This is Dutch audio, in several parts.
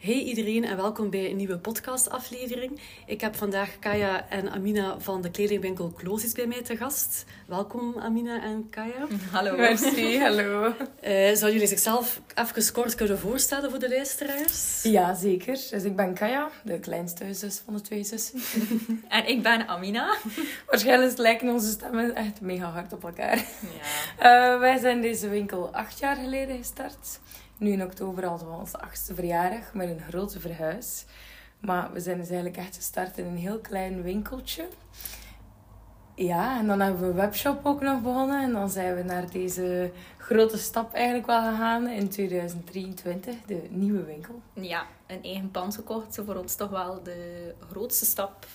Hey iedereen en welkom bij een nieuwe podcastaflevering. Ik heb vandaag Kaya en Amina van de kledingwinkel Closis bij mij te gast. Welkom Amina en Kaya. Hallo. Merci, hallo. Uh, zouden jullie zichzelf even kort kunnen voorstellen voor de luisteraars? Ja, zeker. Dus ik ben Kaya, de kleinste zus van de twee zussen. en ik ben Amina. Waarschijnlijk lijken onze stemmen echt mega hard op elkaar. Ja. Uh, wij zijn deze winkel acht jaar geleden gestart. Nu in oktober hadden we onze achtste verjaardag met een grote verhuis. Maar we zijn dus eigenlijk echt gestart in een heel klein winkeltje. Ja, en dan hebben we een webshop ook nog begonnen. En dan zijn we naar deze grote stap eigenlijk wel gegaan in 2023, de nieuwe winkel. Ja, een eigen pand gekocht. Voor ons toch wel de grootste stap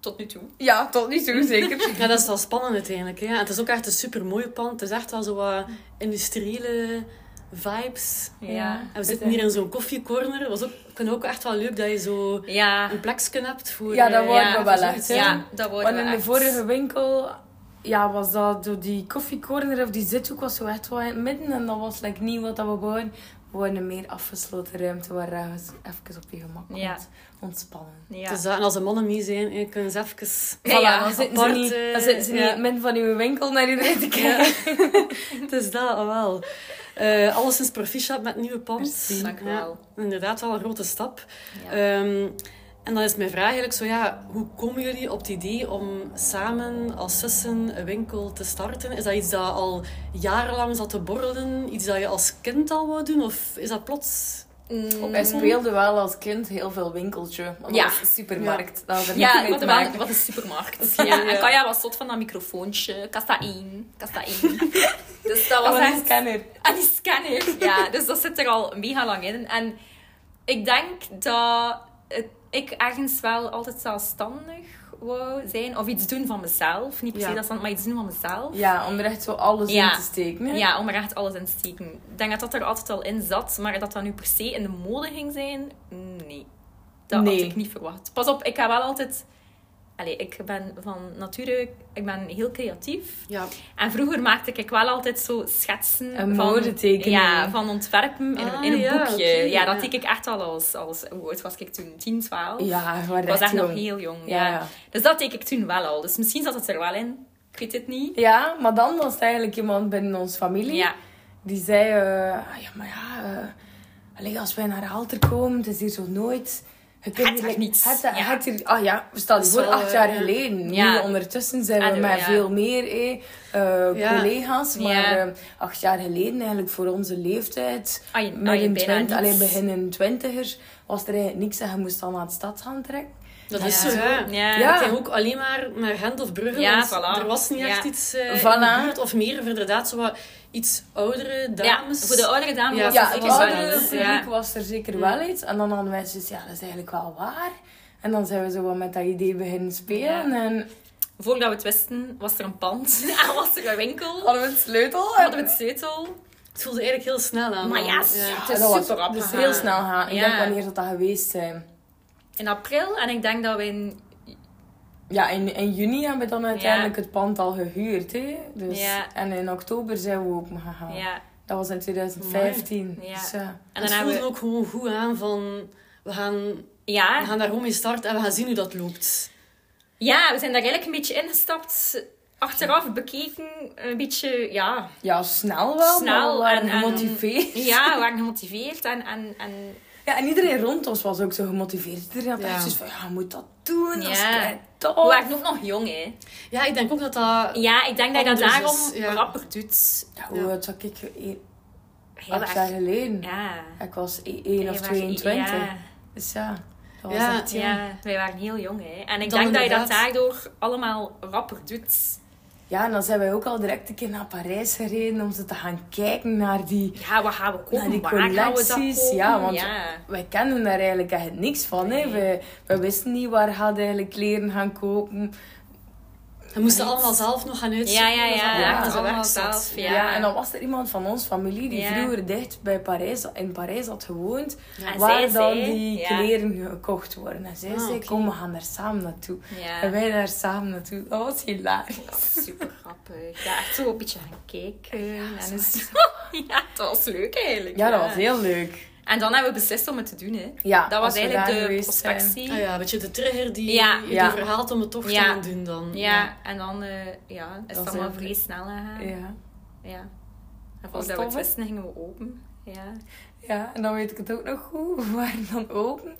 tot nu toe. Ja, tot nu toe, zeker. ja, dat is wel spannend uiteindelijk. Hè? En het is ook echt een super mooi pand. Het is echt wel zo wat industriële vibes. Ja. En we zitten hier in zo'n koffiecorner. Het was ook, vind ook echt wel leuk dat je zo ja. een plekje hebt voor... Ja, dat worden ja, we wel echt. Ja, dat worden Want in de vorige winkel ja, was dat door die koffiecorner of die zithoek was zo echt wel in het midden. En dat was like, niet wat we wouden. We wilden een meer afgesloten ruimte waar je even op je gemak kunt ja. ontspannen. Ja. Dus, en als de mannen mee zijn, kunnen ze even... Ja, ja, dan zitten apart, ze niet, dan zitten ze niet in het midden van uw winkel naar iedereen te kijken. Het is dat, wel. Uh, alleszins proficiat met het nieuwe pand. Dank wel. Ja, inderdaad wel een grote stap. Ja. Um, en dan is mijn vraag eigenlijk zo, ja, hoe komen jullie op het idee om samen als zussen een winkel te starten? Is dat iets dat al jarenlang zat te borrelen? Iets dat je als kind al wou doen? Of is dat plots... Mm. Wij speelden wel als kind heel veel winkeltje. Want ja. Dat was een supermarkt. Ja, dat had er ja mee te maken. wat een supermarkt. ja, en Kaya was tot van dat microfoontje. Kasta 1, kasta 1. Dus dat was echt... een scanner. En die scanner. Ja, dus dat zit er al mega lang in. En ik denk dat het, ik ergens wel altijd zelfstandig wou zijn. Of iets doen van mezelf. Niet per se Ja. dat maar iets doen van mezelf. Ja, om er echt zo alles Ja. in te steken. Hè? Ja, om er echt alles in te steken. Ik denk dat dat er altijd al in zat. Maar dat dat nu per se in de mode ging zijn, nee. Dat Nee. had ik niet verwacht. Pas op, ik ga wel altijd... Allee, ik ben van nature... Ik ben heel creatief. Ja, En vroeger maakte ik wel altijd zo schetsen Een van... Ja, van ontwerpen in, Ah, in een ja, boekje. ja, dat deed ik echt al als... als hoe oud was ik toen? 10, 12? Ja, Ik was echt nog heel jong. Ja. Dus dat deed ik toen wel al. Dus misschien zat het er wel in. Ik weet het niet. Ja, maar dan was het eigenlijk iemand binnen onze familie. Die zei, eh, ah, ja, maar ja, allee, als wij naar Halter komen, het is hier zo nooit... Je kunt Het like- niet. Het, Ja. het ah ja, we staan voor acht jaar eh, geleden. Ja. Nu ondertussen zijn we met ja. veel meer eh, collega's. Maar eh, acht jaar geleden, eigenlijk voor onze leeftijd, Ah, je- ah, je niets. alleen begin twintiger, was er eigenlijk niks en je moest dan naar de stad gaan trekken. Dat is Ja. zo. Ja. Ik ging ook alleen maar naar Gent of Brugge, Ja, want voilà. er was niet echt Ja. iets Voilà. de buurt. Of meer voor inderdaad zo wat iets oudere dames. Ja, voor de oudere dame Ja, was Ja, het wel oudere iets. publiek Ja. was er zeker wel iets. En dan hadden wij zoiets, ja, dat is eigenlijk wel waar. En dan zijn we zo wat met dat idee beginnen spelen. Ja. En Voordat we het wisten, was er een pand. En was er een winkel. hadden we het sleutel. Hadden we het sleutel. Het voelde eigenlijk heel snel aan. Maar ja, Ja. het is dat was super rap dus heel snel gaan. Ik Ja. denk wanneer dat, dat geweest zijn. In april. En ik denk dat we in... Ja, in, in juni hebben we dan uiteindelijk het pand al gehuurd. Hè? Dus, Ja. En in oktober zijn we ook gegaan. Ja. Dat was in 2015. Ja. Dus, ja. En dan het hebben voelde we... ook gewoon goed aan van... We gaan, we Ja. gaan daar gewoon mee starten en we gaan zien hoe dat loopt. ja, we zijn daar eigenlijk een beetje ingestapt. Achteraf bekeken. Een beetje, ja... ja, snel wel. Snel maar we waren en- en- gemotiveerd. Ja, we waren gemotiveerd. En, en, en Ja, en iedereen rond ons was ook zo gemotiveerd. Iedereen had Ja. echt zoiets van, ja, je moet dat doen. Dat is Ja. kei tof. we waren ook nog jong, hè. Ja, ik denk ook dat dat... Ja, ik denk dat je dat daarom is, ja. rapper doet. Ja, hoe Ja. oud zat ik? Acht erg. jaar geleden. Ja. Ik was 1 of Je was- 22. Ja. Dus ja, dat was Ja, echt. Ja, wij waren heel jong, hè. En ik Dan denk dat je dat daardoor allemaal rapper doet. Ja, en dan zijn wij ook al direct een keer naar Parijs gereden om ze te gaan kijken naar die, Ja, wat gaan we kopen? naar die collecties. Ja, want Ja. wij kennen daar eigenlijk echt niks van. Hè. Nee. Wij, wij wisten niet waar we eigenlijk kleren gaan kopen. We moesten allemaal zelf nog gaan uitzoeken. Ja, ja, ja. Ja, allemaal zelf, Ja. Ja. en dan was er iemand van ons familie die Ja. vroeger dicht bij Parijs, in Parijs had gewoond. En waar zij dan die ja. kleren gekocht worden. En zij Ah, zei, kom, we gaan daar samen naartoe. Ja. En wij daar samen naartoe. Dat was hilarisch. Super grappig. Ja, echt zo een beetje gaan kijken. Ja, en zo ja, het was leuk eigenlijk. Ja, dat was heel leuk. En dan hebben we beslist om het te doen. Hè. Ja, Dat was eigenlijk de geweest prospectie. Ah ja, een beetje de trigger die Ja. je Ja. verhaalt om het toch Ja. te gaan doen dan. Ja, en dan eh, ja, is het allemaal vrij snel gegaan. Ja. Ja. En Was volgens dat tof, we hè? wisten, gingen we open. Ja. ja, en dan weet ik het ook nog goed. We waren dan open.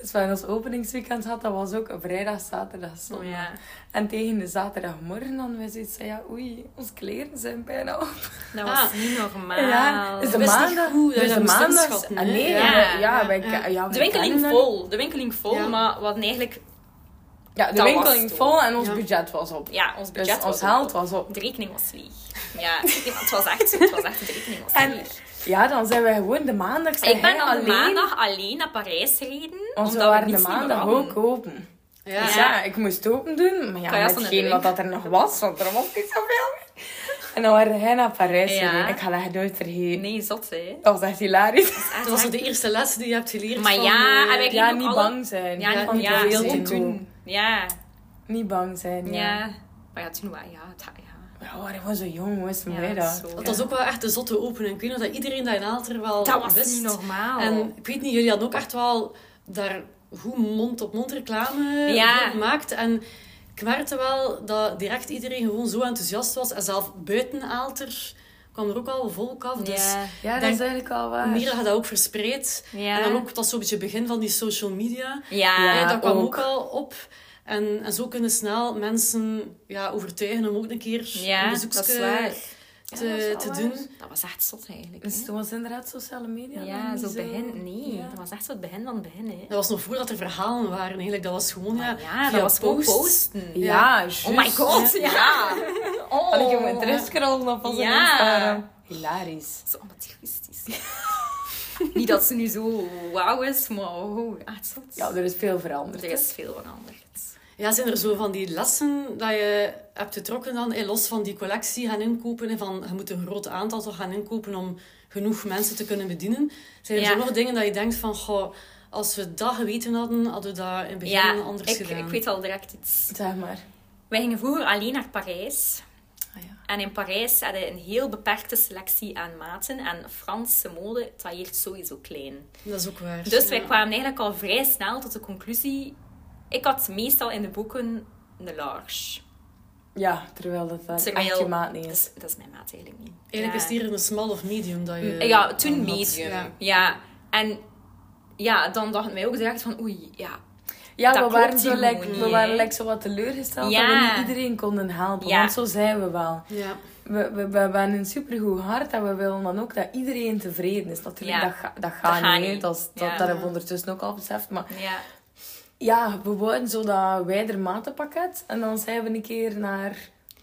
Dus we ons openingsweekend had, dat was ook vrijdag, zaterdag, zondag. Oh, ja. En tegen de zaterdagmorgen dan we zoiets van, ja, oei, onze kleren zijn bijna op. Dat was Ah. niet normaal. Ja, dus de maandag... hoe dat dus dat maandag... Ah, nee, Ja, ja, ja, wij, De wij winkeling vol. De winkeling vol, maar hadden eigenlijk... Ja, de winkeling vol en ons budget was op. Ja, ons budget Dus was ons geld op. was op. De rekening was leeg. Ja, het was echt zo. Het was echt, de rekening was En leeg. Ja, dan zijn wij gewoon de maandag zijn Ik ben alleen. maandag alleen naar Parijs gereden. Want omdat we waren de maandag ook open. Ja. Dus Ja. ik moest open doen, maar ja, Kan je als met een geen drink? wat dat er nog was, want er was niet zoveel. En dan waren hij naar Parijs Ja. gereden. Ik ga dat nooit vergeten. Nee, zot hè. Dat was echt hilarisch. Dat was de eerste les die je hebt geleerd Maar van... ja, en niet alle- bang zijn. Ja, ja te toen. doen. Ja, Niet bang zijn, ja. ja. Maar ja, toen was ja, het, ja. We waren gewoon zo jong, wisten Ja, wij dat zo. Dat was ook wel echt een zotte opening. Ik weet nog dat iedereen dat in Aalter wel Dat was wist. niet normaal. En ik weet niet, jullie hadden ook echt wel daar goed mond-op-mond reclame Ja. gemaakt. En ik merkte wel dat direct iedereen gewoon zo enthousiast was. En zelf buiten Aalter kwam er ook al volk af. Dus ja. Ja, dat Denk- is eigenlijk al waar. Mira had dat ook verspreid. Ja. En dan ook, dat is zo'n beetje het begin van die social media. Ja, Ja. Ja, dat kwam ook. ook. al op. En, en zo kunnen snel mensen ja, overtuigen om ook een keer ja een dat bezoekje is waar. te, Ja, dat te doen. Dat was echt zot eigenlijk. Dus toen was inderdaad sociale media. Ja, zo niet begin. Nee, Ja. dat was echt zo het begin van het begin. Hè. Dat was nog voordat er verhalen waren eigenlijk. Dat was gewoon, ja, Maar ja, dat was gewoon posts. posten. Ja, juist. Oh my god, ja. Oh. En ik heb mijn terugscrollen op onze Ja. Instagram. Hilarisch. Zo amateuristisch. Niet dat ze nu zo wauw is, maar oh, echt zot. Ja, er is veel veranderd. er is veel veranderd. Ja, zijn er zo van die lessen dat je hebt getrokken dan, eh, los van die collectie gaan inkopen, en van je moet een groot aantal toch gaan inkopen om genoeg mensen te kunnen bedienen. Zijn er Ja. zo nog dingen dat je denkt van, goh, als we dat geweten hadden, hadden we dat in het begin Ja, anders ik, gedaan. ik weet al direct iets. Zeg maar. Wij gingen vroeger alleen naar Parijs. Ah, ja. En in Parijs hadden we een heel beperkte selectie aan maten. En Franse mode tailleert sowieso klein. Dat is ook waar. Dus ja. wij kwamen eigenlijk al vrij snel tot de conclusie... Ik had meestal in de boeken een large. Ja, terwijl dat dan Terwijl- echt je maat niet Dat is. dat is mijn maat eigenlijk niet. Eigenlijk Ja. is het hier een small of medium dat je... Ja, toen medium. Ja. Ja. En ja, dan dachten wij ook direct van... Oei, ja. Ja, Dat we waren, zo, like, we waren like, zo wat teleurgesteld Ja. dat we niet iedereen konden helpen. Ja. Want zo zijn we wel. Ja. We, we, we hebben een supergoed hart en we willen dan ook dat iedereen tevreden is. Natuurlijk, Ja. dat, ga- dat gaat gaat niet. Dat, dat, Ja. dat hebben we ondertussen ook al beseft. Maar Ja. we wouden zo dat wijder matenpakket. En dan zijn we een keer naar...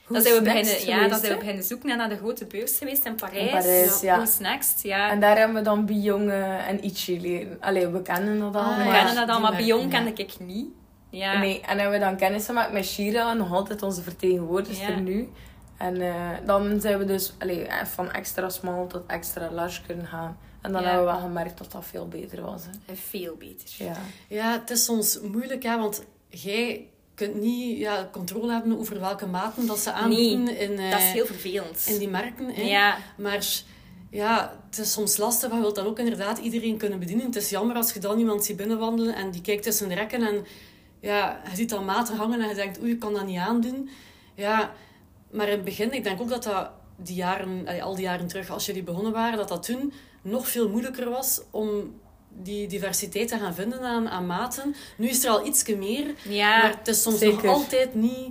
Dan zijn, we beginnen, Next ja, geweest, dan zijn we beginnen zoeken naar de grote beurs geweest in Parijs. In Parijs, ja. Who's Next, ja. En daar hebben we dan Bion en Ichi leren. Allee, we kennen dat al. Ah, we maar... ja. kennen dat al, maar Bion kende ik niet. Ja. Nee, en hebben we dan kennis gemaakt met Shira, nog altijd onze vertegenwoordigster Ja. nu. En eh, dan zijn we dus allee, eh, van extra small tot extra large kunnen gaan. En dan Ja. hebben we wel gemerkt dat dat veel beter was. Hè. Veel beter. Ja. Ja, het is soms moeilijk, hè, want jij kunt niet ja, controle hebben over welke maten dat ze aanbieden in, eh, Dat is heel vervelend. in die merken. Hè. Ja, Maar ja, het is soms lastig, want je wilt dan ook inderdaad iedereen kunnen bedienen. Het is jammer als je dan iemand ziet binnenwandelen en die kijkt tussen de rekken en ja, je ziet dan maten hangen en je denkt, oei, ik kan dat niet aandoen. Ja, maar in het begin, ik denk ook dat dat die jaren, al die jaren terug, als jullie begonnen waren, dat dat toen nog veel moeilijker was om die diversiteit te gaan vinden aan, aan maten. Nu is er al ietsje meer, ja. maar het is soms nog altijd niet,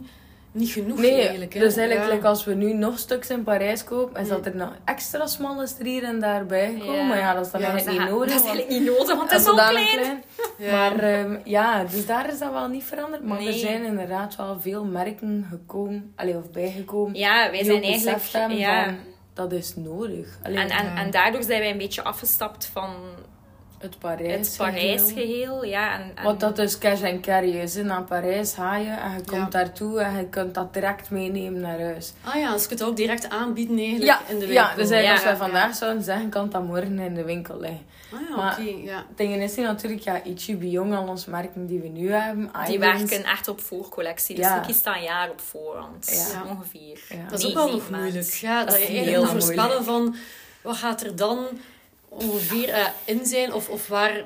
niet genoeg Nee, eigenlijk. Hè. dus eigenlijk Ja. like, als we nu nog stuks in Parijs kopen, is dat er nog extra smal is er hier en daarbij gekomen. Ja. Maar ja, dat is dan eigenlijk niet dat nodig. is want- eigenlijk niet nodig, want het is dat zo klein. Maar ehm, ja, dus daar is dat wel niet veranderd. Maar er zijn inderdaad wel veel merken gekomen, allee, of bijgekomen. Ja, wij die zijn eigenlijk... van, dat is nodig. Allee, En, en, Ja. en daardoor zijn wij een beetje afgestapt van het Parijs. het Parijs-geheel. Ja, en, en, Wat dat dus cash en carry is. Naar Parijs ga je en je komt Ja. daartoe en je kunt dat direct meenemen naar huis. Ah ja, dus je kunt het ook direct aanbieden eigenlijk Ja, in de winkel. ja, dus eigenlijk Ja. als wij vandaag zouden zeggen, kan dat morgen in de winkel liggen. Ah ja, Maar- oké, ja. Het ding is natuurlijk, ja, Ichibi Jong, al onze merken die we nu hebben. die werken echt op voorcollectie. Dus je kiest dat een jaar op voorhand. Ja. Ongeveer. Ja. Dat is Nee, ook wel nog moeilijk. Ja, dat, Dat je is eigenlijk voorspellen van wat gaat er dan ongeveer eh, in zijn? Of, of waar,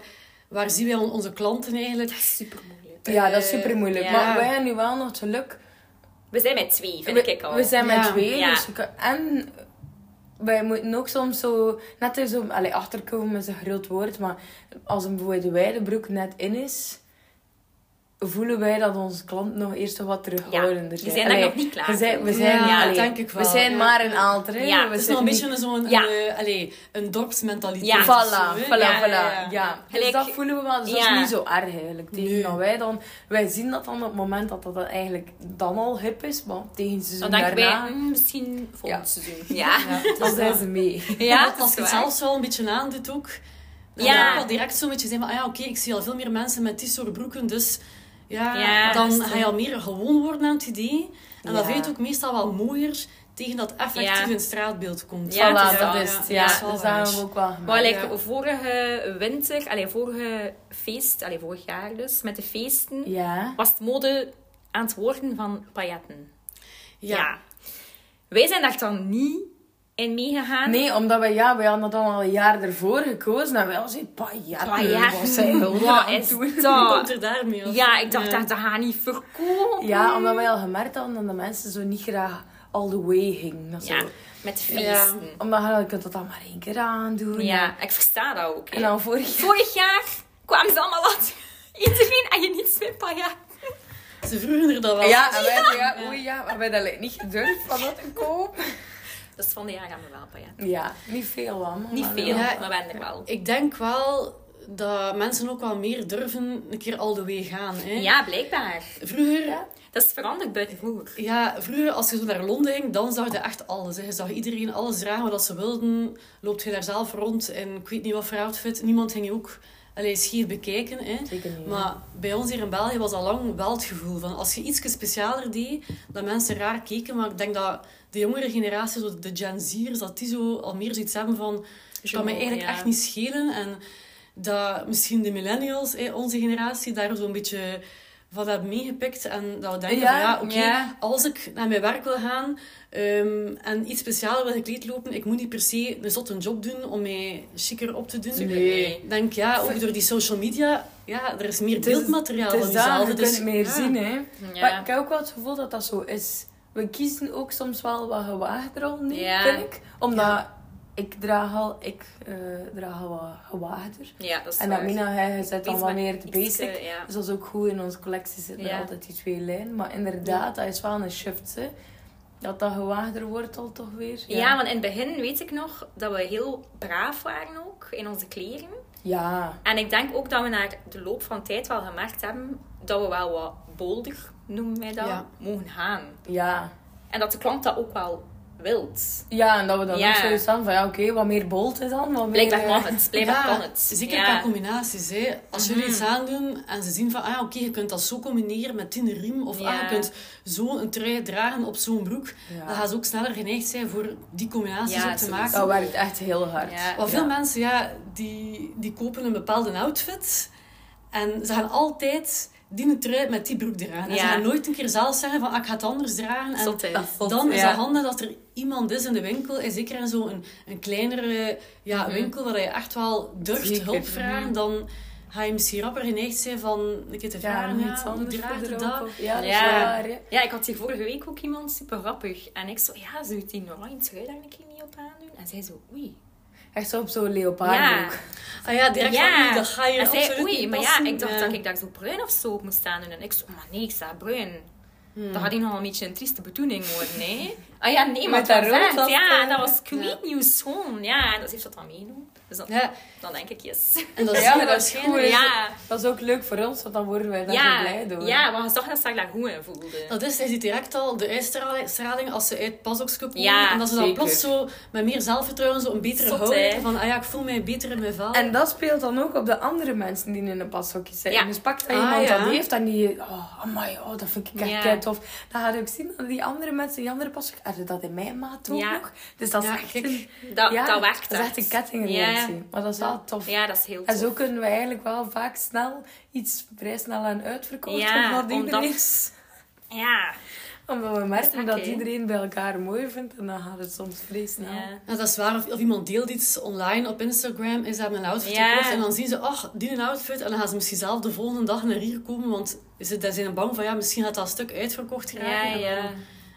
waar zien wij on- onze klanten eigenlijk? Super moeilijk. Ja, dat is super moeilijk. Ja. Maar wij hebben nu wel nog het geluk. We zijn met twee, vind We, ik al. we zijn met Ja. twee. Ja. Dus we en wij moeten ook soms zo... Net zo... Allee, achterkomen is een groot woord. Maar als een bijvoorbeeld de wijde broek net in is... Voelen wij dat onze klanten nog eerst wat terughoudender zijn. zijn daar Allee, nog niet klaar We zijn, we zijn, Ja, allee, denk ik wel, We zijn ja. maar een. Ja, we Het is nog een beetje zo'n Ja. eh, allee, een dorpsmentaliteit. Ja. Voilà, voilà, Ja, voilà. ja, Ja, ja. Dus dat voelen we wel. Dus dat Ja. is niet zo erg eigenlijk. Tegen Nee. wij dan... Wij zien dat dan op het moment dat dat dan eigenlijk dan al hip is. Maar tegen seizoen Dan daarna... wij, hm, misschien volgend Ja. seizoen. Ja. Dan zijn ze mee. Ja, als je het zelfs wel een beetje aandoet ook, dan Ja. ja. ook wel direct zo'n beetje zijn van, ah ja, oké, ik zie al veel meer mensen met die soort broeken, dus ja, Ja, dan ga je al meer gewoon worden aan het idee. En dat vind je ook meestal wel mooier tegen dat effectief Ja. in het straatbeeld komt. Ja, voilà, dat is het. ja, Ja, dat is wel dus hebben we ook wel gemaakt. Maar like, Ja. vorige winter, allee, vorige feest, allee, vorig jaar dus, met de feesten, Ja. was het mode aan het worden van pailletten. Ja. Wij zijn daar dan niet in meegegaan. Nee, omdat wij, ja, wij hadden dat dan al een jaar ervoor gekozen. En wij al. Pailletten. Wat zijn we Wat is doen? Hoe dat? komt er daarmee af? Ja, ik dacht Ja. dat dat gaat niet verkopen. Ja, omdat wij al gemerkt hadden dat de mensen zo niet graag all the way gingen. Dat zo. Ja, met feesten. Ja. Omdat je, kunt dat dan maar één keer aandoen. Ja, ik versta dat ook. hè. En dan vorig Vorig jaar kwamen ze allemaal laten. Iedereen en je niets met pailletten. Ze vroegen er dat wel. Ja, en wij zeggen, ja, oei, ja, maar wij dat niet gedurfd van dat te kopen. Dus van de jaar gaan we wel pailletten. Ja, niet veel man. Niet maar veel, wel. Ja. maar we hebben er wel. Ik denk wel dat mensen ook wel meer durven een keer al de way gaan. Hè? Ja, blijkbaar. Vroeger, Ja. Dat is veranderd buiten vroeger. Ja, vroeger als je zo naar Londen ging, dan zag je echt alles. Hè. Je zag iedereen alles dragen wat ze wilden. Loopt je daar zelf rond in ik weet niet wat voor outfit. Niemand ging je ook allee, schier bekijken. Hè. Zeker niet. Maar bij ons hier in België was al lang wel het gevoel van als je iets specialer deed, dat mensen raar keken. Maar ik denk dat de jongere generatie, zo de Gen Z'ers, dat die zo al meer zoiets hebben van het kan mij eigenlijk ja. echt niet schelen. En dat misschien de millennials, hè, onze generatie, daar zo'n beetje van hebben meegepikt. En dat we denken Ja, van ja, oké, ja. als ik naar mijn werk wil gaan ehm, en iets specialer wil gekleed lopen, ik moet niet per se een zotte job doen om mij chiquer op te doen. Nee. Ik denk, ja, ook door die social media, ja, er is meer Het is- beeldmateriaal Het van jezelf. je dus, kunt meer ja. zien, hè. Ja. Maar ik heb ook wel het gevoel dat dat zo is. We kiezen ook soms wel wat gewaagder al nu, Ja. vind ik. Omdat ik draag al, ik eh, draag al wat gewaagder. Ja, dat is En waar. dat Mina, hij zet dan wat meer de basic. eh, ja. Dus dat is ook goed. In onze collectie zitten er Ja. altijd die twee lijnen. Maar inderdaad, dat is wel een shift, hè. Dat dat gewaagder wordt al toch weer. Ja. want in het begin weet ik nog dat we heel braaf waren ook in onze kleren. Ja. En ik denk ook dat we naar de loop van tijd wel gemerkt hebben dat we wel wat bolder, noemen wij dat, Ja. mogen gaan. Ja. En dat de klant dat ook wel wilt. Ja, en dat we dan Ja. ook zoiets hebben van, ja, oké, wat meer bolt is dan. Wat meer, Blijkbaar eh, mag het. Blijkbaar Ja, kan het. Zeker ja. qua combinaties. Hè. Als jullie Mhm. iets aandoen en ze zien van, ah, oké, je kunt dat zo combineren met die riem. Of Ja. ah, je kunt zo een trui dragen op zo'n broek. Ja. Dan gaan ze ook sneller geneigd zijn voor die combinaties Ja, ook te maken. Dat werkt echt heel hard. Ja. Want veel Ja. mensen, ja, die, die kopen een bepaalde outfit. En ze gaan altijd die trui met die broek dragen. En ze Ja. gaan nooit een keer zelf zeggen van, ah, ik ga het anders dragen. En dan is ja. het handig dat er iemand is in de winkel. En zeker in zo'n een, een kleinere ja, winkel, waar je echt wel durft Zeker. hulp vragen. Dan ga je misschien rapper geneigd zijn van een keer te Ja, vragen, nog ja, iets hoe anders draagt dat? Ja, dat is Ja. waar, hè. Ja, ik had hier vorige week ook iemand super grappig. En ik zo, ja, zou je die oranje trui daar een keer niet op aandoen? En zij zo, oei. Echt zo op zo'n leopardbroek. Ah ja, direct Ja. oei, dat ga je En absoluut oei, niet maar ja, ik dacht Ja. dat ik daar zo bruin of zo op moest staan. En ik zo, maar nee, ik sta bruin. Hmm. Dat had hij nog een beetje een trieste bedoeling worden, nee. Ah ja, nee, maar Met dat was rood Ja, eh, dat was complete nieuw schoon. Ja, en dat heeft dat dan meegenomen. Dus dan, Ja, dan denk ik, yes. en dat is Ja, heel dat is waarschijnlijk- goed. Ja, Dat is ook leuk voor ons, want dan worden wij daar zo ja, blij door. ja, want je zag dat ze daar goed in voelde. Dat is, hij ziet direct al de uitstraling als ze uit Pasokske komen. Ja, en dat ze dan zeker. plots zo met meer zelfvertrouwen zo een betere Zot, houding hè. van, ah ja, ik voel mij beter in mijn vel. En dat speelt dan ook op de andere mensen die in een pashokje zitten. Ja. Dus pak dat Ah, iemand ja. dat heeft en die... Oh, amai, oh, dat vind ik echt Ja. tof. Dan ga je ook zien dat die andere mensen, die andere pashokjes... Hadden dat in mijn maat ook Ja. nog. Dus dat is Ja, echt een... Dat, ja, dat werkt Dat is echt een kettingreactie. Ja. Maar dat is wel tof. Ja, dat is heel En tof. zo kunnen we eigenlijk wel vaak snel iets vrij snel aan uitverkocht Ja, omdat iedereen... omdat- Ja, Omdat we merken dat iedereen bij elkaar mooi vindt. En dan gaat het soms vrij snel. Ja. Ja, dat is waar. Of, of iemand deelt iets online op Instagram, is hebben een outfit Ja. gekocht. En dan zien ze, ach, die een outfit. En dan gaan ze misschien zelf de volgende dag naar hier komen. Want ze daar zijn bang van, ja, misschien gaat dat stuk uitverkocht Ja, geraken. En ja.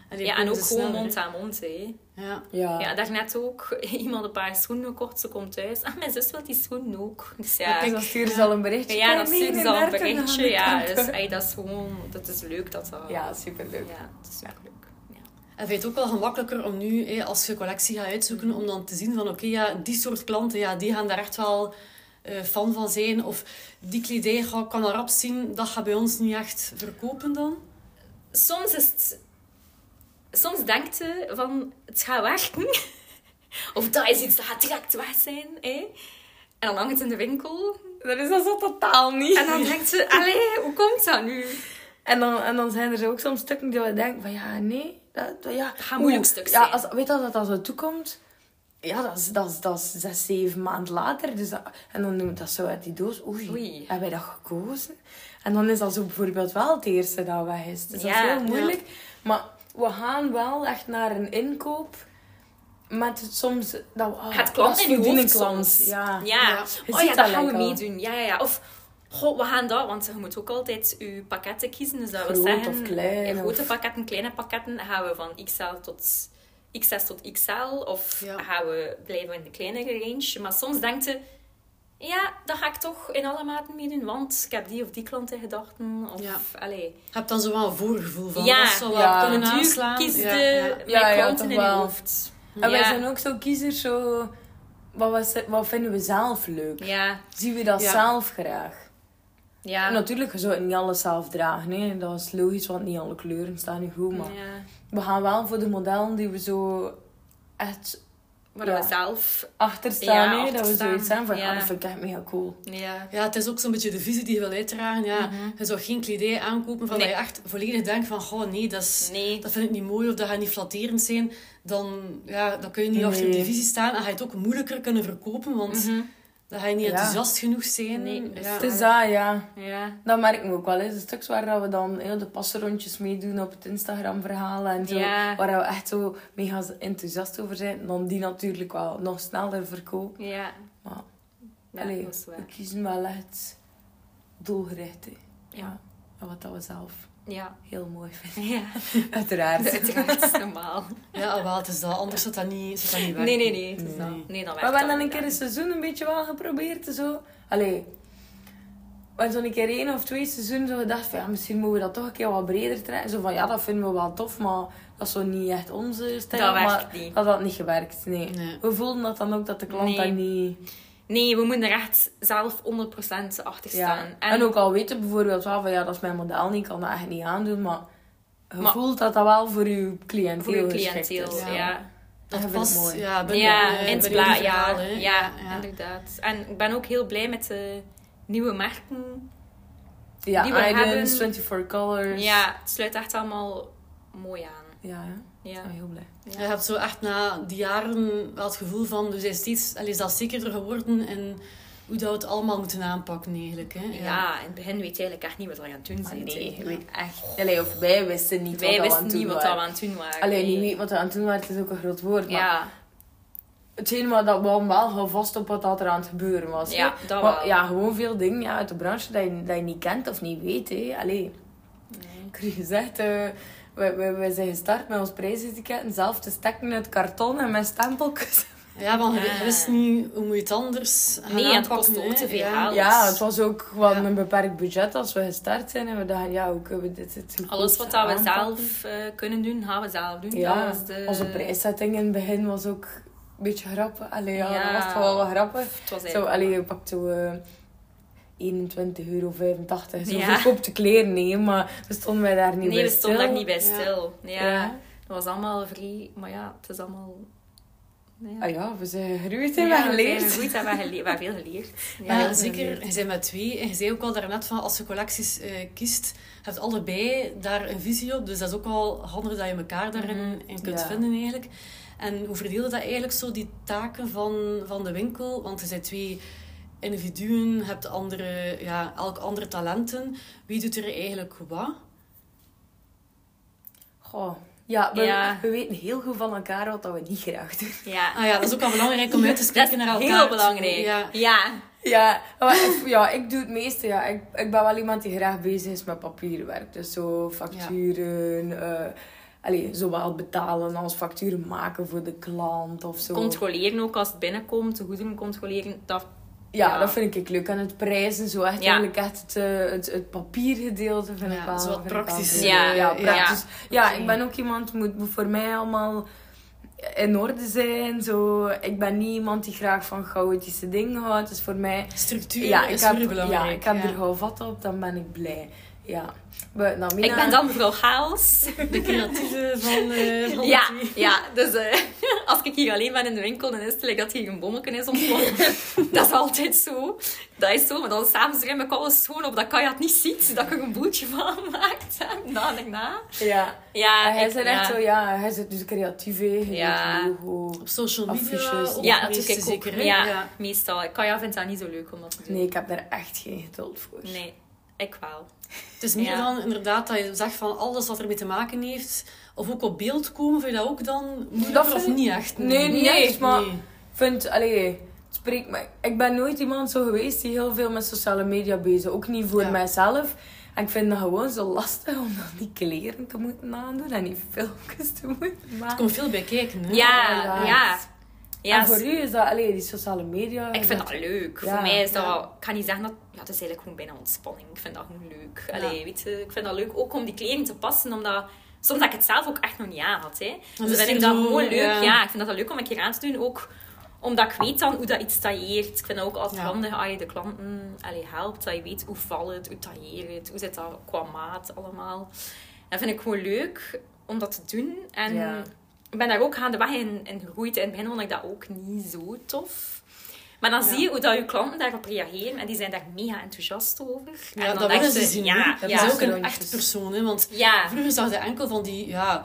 dan- die ja, en ook ze gewoon mond aan mond, hè. Ja. Ja. Ja, daarnet ook iemand een paar schoenen gekocht. Ze komt thuis. Ah, mijn zus wil die schoenen ook. Dus ja, dan sturen ze al een berichtje. ja dan ze al een 39 aan berichtje. Ja, dus ey, dat is gewoon... Dat is leuk dat dat... Ja, superleuk. Ja, dat is superleuk. Ja. En vind je het ook wel gemakkelijker om nu, hè, als je collectie gaat uitzoeken, om dan te zien van, oké, ja, die soort klanten, ja, die gaan daar echt wel eh, fan van zijn. Of die kledij ga- kan al rap zien, dat gaat bij ons niet echt verkopen dan. Soms is het... Soms denkt je van, het gaat werken. of dat is iets dat gaat direct weg zijn. Hè? En dan hangt het in de winkel. Dat is dat zo totaal niet. En dan denkt ze, allee, hoe komt dat nu? En dan, en dan zijn er zo ook soms stukken die we denken van ja, nee. Dat, dat, ja. Dat gaat moeilijk stuk Ja, zijn. als, weet je dat dat zo toekomt? Ja, dat is, dat, is, dat is zes, zeven maanden later. Dus dat, en dan doen we dat zo uit die doos. Oei, Oei. hebben wij dat gekozen? En dan is dat zo bijvoorbeeld wel het eerste dat weg is. Dus dat Ja, is heel moeilijk. Maar we gaan wel echt naar een inkoop. Met het soms... Dat, we- ah, Het klant in je hoofd soms. Ja. Ja. Oh ja, dat dat gaan we meedoen. Ja, ja, ja. Of, goh, we gaan dat, want je moet ook altijd je pakketten kiezen. Dus dat Groot zeggen, of klein, grote of- pakketten, kleine pakketten, gaan we van XL tot XS tot XL. Of Ja. gaan we blijven in de kleinere range. Maar soms denkt je, ja, dat ga ik toch in alle maten meedoen, want ik heb die of die klant in gedachten. Of, Ja. allee. Je hebt dan zo wel een voorgevoel van, Ja. dat zou wel Ja. kiest Ja, de, ja. mijn Ja, ja, klanten in je wel. hoofd. En wij zijn ook zo kiezers, zo... Wat, we- wat vinden we zelf leuk? Ja, Zien we dat Ja. zelf graag? ja. En natuurlijk, je zou het niet alles zelf dragen. Hè. Dat is logisch, want niet alle kleuren staan nu goed. Maar ja. we gaan wel voor de modellen die we zo echt Maar Ja. dat we zelf... achter staan. Ja, hè. achter dat we staan. zoiets zijn van, Ja. ah, dat vind ik echt mega cool. Ja. Ja, het is ook zo'n beetje de visie die je wil uitdragen. Ja, Je zou geen kledij aankopen van Nee. dat je echt volledig denkt van, goh, nee, dat, is, Nee. dat vind ik niet mooi of dat gaat niet flatterend zijn. Dan, ja, dan kun je niet achter die visie staan en ga je het ook moeilijker kunnen verkopen, want Mhm. Ga je niet Ja. enthousiast genoeg zijn. Nee, ja. dus Het is dat, ja. Ja. Dat merken we ook wel. eens. De stuks waar dat we dan heel de passenrondjes meedoen op het Instagram-verhaal en zo. Ja. Waar we echt zo mega enthousiast over zijn. Dan die natuurlijk wel nog sneller verkopen. Ja. Maar Ja, allee, dat we kiezen wel echt doelgericht. hè. Ja. En wat dat we zelf Ja. heel mooi vinden. Ja. Uiteraard. Uiteraard, is normaal. Ja, wel, het is dat. Anders zou dat niet, zou dat niet Nee, werken. nee, nee. Het is Nee. dat. Nee, dan Maar we hebben dat dan een keer een seizoen een beetje wel geprobeerd. Zo. Allee. We hebben zo'n keer één of twee seizoenen zo gedacht van ja, misschien moeten we dat toch een keer wat breder trekken. Zo van ja, dat vinden we wel tof, maar dat is zo niet echt onze stijl. Dat maar werkt niet. Dat had niet gewerkt, nee. Nee. We voelden dat dan ook dat de klant Nee. dat niet... Nee, we moeten er echt zelf 100% achter Ja. staan. En, ook al weten bijvoorbeeld wel van ja, dat is mijn model niet, ik kan dat echt niet aandoen, maar je Maar- voelt dat dat wel voor je cliënteel voor je geschikt cliënteel, is. ja. Ja, Dat past mooi. ja, de- in het ja, ja, ja. inderdaad. En ik ben ook heel blij met de nieuwe merken. Ja, Die we Items, hebben- 24 Colors. Ja, het sluit echt allemaal mooi aan. Ja, hè. Ja. ik ben heel blij. Je hebt zo echt na die jaren wel het gevoel van, dus hij is steeds, allee, is dat zekerder geworden en hoe dat we het allemaal moeten aanpakken eigenlijk. Hè? Ja, in het begin weet je eigenlijk echt niet wat we aan het doen Maar zijn. nee, weet echt... Allee, of wij wisten niet Wij wat dat we wisten aan het niet doen wat we waren. aan het doen waren. Alleen nee. niet wat we aan het doen waren, het is ook een groot woord. Maar Ja, hetgeen wat dat we wel gewoon vast op wat dat er aan het gebeuren was. Ja, dat Maar wel. Ja, gewoon veel dingen ja, uit de branche dat je, dat je niet kent of niet weet. Hè. Allee, ik heb gezegd, eh we, we, we zijn gestart met ons prijsetiketten zelf te stekken uit karton en met stempeltjes. Ja, want je Ja. wist niet hoe moet je het anders gaan Nee, het kost ook te veel Ja. geld. Ja, het was ook gewoon Ja. een beperkt budget als we gestart zijn. En we dachten, ja, hoe kunnen we dit het goedkoopst Alles wat dat we zelf eh, kunnen doen, gaan we zelf doen. Ja, dat was de... onze prijszetting in het begin was ook een beetje grappig. Allee, ja, Ja. dat was toch wel wat grappig. Het was Zo, eigenlijk... allee, je pakt zo eh 21,85 euro. Zo Ja. verkoopte kleren, nee, maar we stonden wij daar niet Nee, bij we stonden stil. daar niet bij stil. Ja. Ja. Dat was allemaal vrij... Maar ja, het is allemaal... Ja. Ah ja, we zijn gegroeid en Ja, we we geleerd. zijn goed, hebben we, we hebben veel geleerd. Ja, Ja, zeker. Je bent met twee. En je zei ook al daarnet van, als je collecties eh, kiest, hebt allebei daar een visie op. Dus dat is ook wel handig dat je elkaar daarin Mhm. in kunt Ja. vinden eigenlijk. En hoe verdeel je dat eigenlijk zo, die taken van, van de winkel? Want er zijn twee individuen, je hebt andere, ja, elk andere talenten. Wie doet er eigenlijk wat? Goh. Ja, we, Ja. we weten heel goed van elkaar wat dat we niet graag doen. Ja. Ah ja, dat is ook wel belangrijk om uit te spreken naar elkaar. Heel belangrijk. Ja. ja. Ja, maar ik, ja, ik doe het meeste. Ja. Ik, ik ben wel iemand die graag bezig is met papierwerk. Dus zo facturen, eh allee, zowel betalen als facturen maken voor de klant of zo. Controleren ook als het binnenkomt, de goederen controleren. Dat, ja, ja. dat vind ik leuk. En het prijzen, zo echt Ja. eigenlijk echt het, eh, het, het papiergedeelte vind Ja, ik wel... zo wat praktisch, leuk. Ja, ja, ja. praktisch. Ja, ik ben ook iemand, moet, moet voor mij allemaal in orde zijn. Zo. Ik ben niet iemand die graag van chaotische dingen houdt. Dus voor mij Structuur ja, ik is heb, super belangrijk. ja, ik heb ja. er gauw vat op, dan ben ik blij. Ja. We, nou, Mina, Ik ben dan mevrouw Chaos. De creatieve van, eh van de Ja, ja, dus eh, als ik hier alleen ben in de winkel, dan is het like dat hier een bommetje is ontploft. dat is altijd zo. Dat is zo, maar dan s'avonds ruim ik alles schoon op dat Kaya het niet ziet, dat ik er een boeltje van maakt. Na en na. Ja. Ja, hij ja. echt zo, ja, hij zit dus creatief. Je Ja. logo. Op social media. Affiches. op Ja, dat ik ook. zeker. Ja, ja. meestal. Kaya vindt dat niet zo leuk om dat te doen. Nee, ik heb daar echt geen geduld voor. Nee, ik wel. Het is meer Ja. dan inderdaad dat je zegt van alles wat ermee te maken heeft. Of ook op beeld komen, vind je dat ook dan moeilijker vind of niet echt? Nee, niet Nee. echt, maar Nee. ik vind, allee, het spreekt me. Ik ben nooit iemand zo geweest die heel veel met sociale media bezig Ook niet voor Ja. mijzelf. En ik vind dat gewoon zo lastig om dan die kleren te moeten aandoen en die filmpjes te moeten maken. komt veel bij kijken. Hè? Ja, ja. ja. Ja. en voor u is dat, allee, die sociale media. Ik vind dat leuk. Ja, Voor mij is dat... ja. Ik kan niet zeggen dat... Ja, het is eigenlijk gewoon bijna ontspanning. Ik vind dat gewoon leuk. Allee, weet je, ik vind dat leuk ook om die kleding te passen, omdat... Soms dat ik het zelf ook echt nog niet aan had. Hè. Dus vind ik dat gewoon leuk. ja. Ik vind dat, dat leuk om een keer aan te doen. Ook omdat ik weet dan hoe dat iets tailleert. Ik vind dat ook altijd handig als je de klanten allee, helpt. Dat je weet hoe valt het, hoe tailleert het, hoe zit dat qua maat allemaal. Dat vind ik gewoon leuk om dat te doen. En Ja. Ik ben daar ook aan de weg in, in gegroeid. In het begin vond ik dat ook niet zo tof. Maar dan Ja. zie je hoe dat je klanten daarop reageren. En die zijn daar mega enthousiast over. Ja, en dan dat denk willen je, ze zien. Ja, dat is ook een rondjes. echt persoon. Hè? Want ja. vroeger zag je enkel van die... Ja,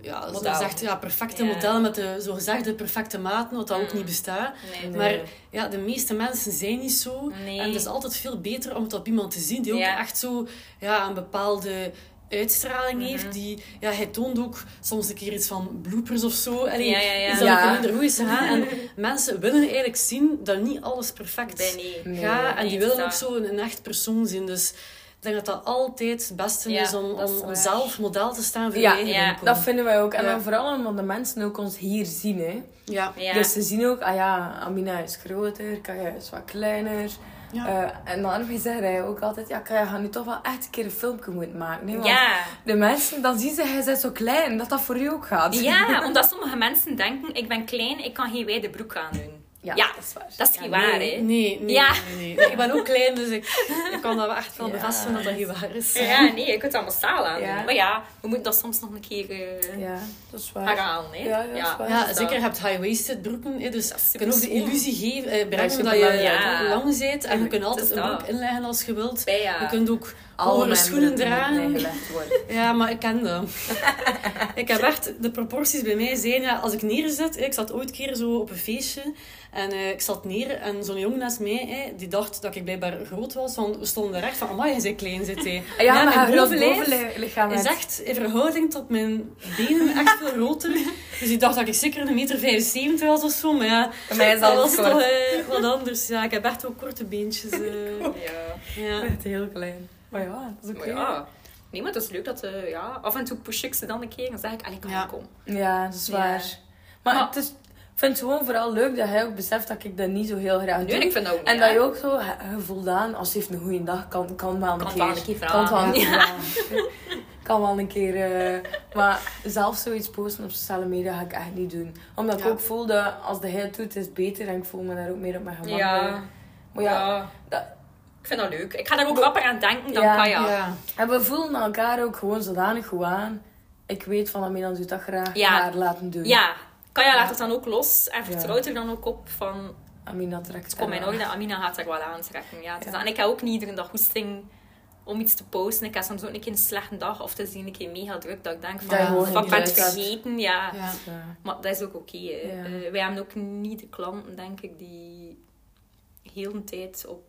ja, gezegd, ja, perfecte modellen met de zogezegde perfecte maten, wat dat ook Mm. niet bestaat. Nee. Nee. Maar ja, de meeste mensen zijn niet zo. Nee. En het is altijd veel beter om het op iemand te zien die ook echt zo ja, een bepaalde uitstraling Mhm. heeft. Die, ja, hij toont ook soms een keer iets van bloopers of zo. Allee, Ja, ja, ja. Iets dat Ja. een minder goed is gegaan. En mensen willen eigenlijk zien dat niet alles perfect nee. Nee. gaat. En die willen dat- ook zo een, een echt persoon zien. Dus ik denk dat dat altijd het beste Ja, is om, is om, zelf model te staan voor Ja, je eigen ja. Dat vinden wij ook. En Ja. dan vooral omdat de mensen ook ons hier zien. Hè. Ja. Ja. Dus ze zien ook, ah ja, Amina is groter, Kaya is wat kleiner. Ja. Eh, en dan zei hij ook altijd, ja, Kaya gaat nu toch wel echt een keer een filmpje moeten maken. Nee, want ja. De mensen, dan zien ze, hij is zo klein, dat dat voor u ook gaat. Ja, omdat sommige mensen denken, ik ben klein, ik kan geen wijde broek aan doen. Ja, Ja, dat is waar. Dat is Ja, niet waar, nee, hè? Nee, nee, Ja. nee, nee. Nee, Ik ben ook klein, dus ik, ik kan dat echt wel Ja. bevestigen dat dat niet waar is. Ja, nee, je kunt het allemaal staal aan doen. Ja. Maar ja, we moeten dat soms nog een keer eh Ja, dat is waar. herhalen, hè? Ja, ja, dat is waar. Ja, dus zeker. Je hebt high-waisted broeken. Hè, dus je kunt ook de illusie geven, eh, brengen is dat je lang bent. En je kunt altijd een broek inleggen als je wilt. Bij, ja. Je kunt ook Alle memberen schoenen dragen. Ja, maar ik ken dat. ik heb echt... De proporties bij mij zijn... Ja, als ik neerzet... hè, Ik zat ooit keer zo op een feestje. En eh, ik zat neer. En zo'n jongen naast mij... die dacht dat ik blijkbaar groot was. Want we stonden er echt van... Amai, je bent klein, zit hij. Ah Ja, maar mijn bovenlijf bovenlichaam is echt in verhouding tot mijn benen echt veel groter. Dus ik dacht dat ik zeker een meter 75 was of zo. Maar ja, Bij mij is dat was toch eh, wat anders. Ja, ik heb echt ook korte beentjes. eh. Ja. ja. Echt heel klein. Maar ja, dat is oké. ja. Nee, maar het is leuk dat... eh ja, af en toe push ik ze dan een keer en zeg ik, allee, kan Ja. komen. Ja, dat is Ja. waar. Maar, Maar- het is, ik vind het gewoon vooral leuk dat hij ook beseft dat ik dat niet zo heel graag Nee, doe. ik vind dat ook niet En dat je ook zo voldaan, als hij heeft een goede dag, kan, kan wel een Kan keer. wel een keer Kan het wel een keer. Kan wel een keer. eh, maar zelf zoiets posten op sociale media ga ik echt niet doen. Omdat ik ook voel dat als de hij het doet, is het beter. En ik voel me daar ook meer op mijn gemak. Ja. Maar ja, ja. dat- Ik vind dat leuk. Ik ga daar ook rapper aan denken dan Ja. kan je. Ja. En we voelen elkaar ook gewoon zodanig goed aan. Ik weet van Amina doet dat graag. Ja. Haar laten doen. Ja, Kaya Ja. laat het dan ook los en Ja. vertrouwt er dan ook op van Amina trekt het komt in eraan. orde, Amina gaat er wel aantrekken. Ja, Ja. dat. En ik heb ook niet iedere dag hoesting om iets te posten. Ik heb soms ook een keer een slechte dag of het is een keer mega druk dat ik denk van, Dat fuck, ik ben hebt. vergeten. Ja. Ja. Ja. Maar dat is ook oké. Ja. Eh, wij hebben ook niet de klanten, denk ik, die heel de tijd op...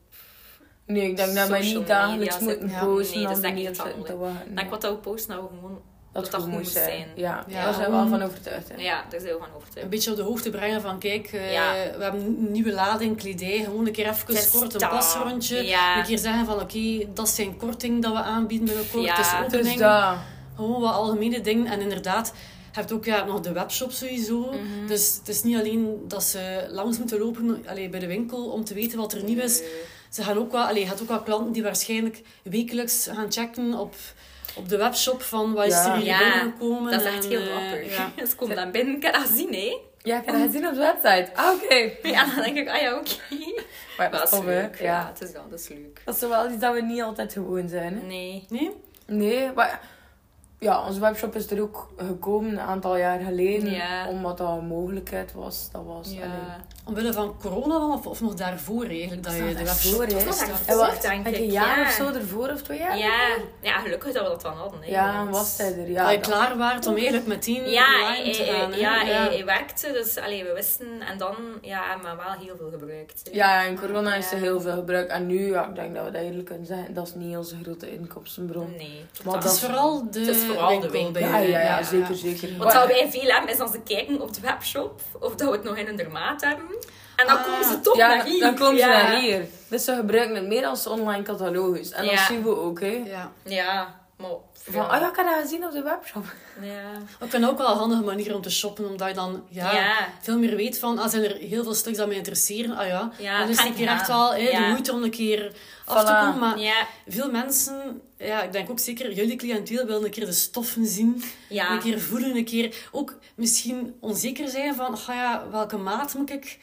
Nee, ik denk dat wij niet dagelijks moeten. Ja, posten. nee, dat denk ik niet dat dat moet. Ik denk wat dat we posten, dat we gewoon dat, dat dat goed moest moest zijn. zijn. Ja, Ja, daar zijn we wel om- van overtuigd. Hè. Ja, daar zijn we van Een overtuigd. beetje op de hoogte brengen van, kijk, eh, Ja. we hebben een nieuwe lading kledij. Gewoon een keer even kort een pasrondje. Ja. Een keer zeggen van, oké, dat is zijn korting dat we aanbieden binnenkort. Ja. Het is Dus opening. dat... Gewoon wat algemene dingen. En inderdaad, je hebt ook ja, nog de webshop sowieso. Mhm. Dus het is niet alleen dat ze langs moeten lopen allee, bij de winkel om te weten wat er nieuw is. Ze gaan ook wel, allee, je hebt ook wel klanten die waarschijnlijk wekelijks gaan checken op, op de webshop van wat is Ja. er hier Ja, binnengekomen. Dat is echt en, heel eh, grappig. ja. Ze komen dan binnen, ik heb dat gezien, hè. Ja, ik heb dat gezien op de website. Ah, oké. Ja, dan denk ik, ah ja, oké. Maar Dat is leuk. Ja, Ja. het is wel, dat is leuk. Dat is wel iets dat we niet altijd gewoon zijn, hè? Nee. Nee? Nee, maar... Ja, onze webshop is er ook gekomen een aantal jaar geleden. Ja. Omdat dat een mogelijkheid was. Dat was... Ja. Omwille van corona dan, of, of nog daarvoor eigenlijk, dat je de daarvoor, webshop daarvoor, wat, denk ik, een jaar ja. of zo ervoor of twee jaar? Ja. ja, gelukkig dat we dat dan hadden. Hè, Ja, en want- was hij er. Ja, dat je dat- klaar waart om eigenlijk meteen Ja, online te gaan. hè? ja, Hij, hij werkte, dus allee, we wisten. En dan, ja, maar wel heel veel gebruikt. hè. Ja, in corona is er Ja. heel veel gebruikt. En nu, ja, ik denk dat we dat eerlijk kunnen zeggen, dat is niet onze grote inkomstenbron. Nee. Maar Het dat is vooral de vooral de winkel. Ja, ja, ja, zeker, zeker. Wat wij veel hebben, is als ze kijken op de webshop of dat we het nog in hun dermaat hebben. En dan Ah, komen ze toch ja, naar hier. dan komen ze ja. naar hier. Dus ze gebruiken het meer als online catalogus. En dat Ja. zien we ook, hè. Ja. Ja, maar... Van, oh ja, ik heb dat gezien op de webshop. Ja. Ik vind ook wel een handige manier om te shoppen, omdat je dan ja, Ja. veel meer weet van, ah, zijn er heel veel stuks dat mij interesseren, ah ja, Ja, dan is het een keer echt wel hè, de moeite om een keer af te komen. Maar Ja. veel mensen, ja, ik denk ook zeker, jullie cliënteel willen een keer de stoffen zien, Ja. een keer voelen, een keer ook misschien onzeker zijn van, ah ja, welke maat moet ik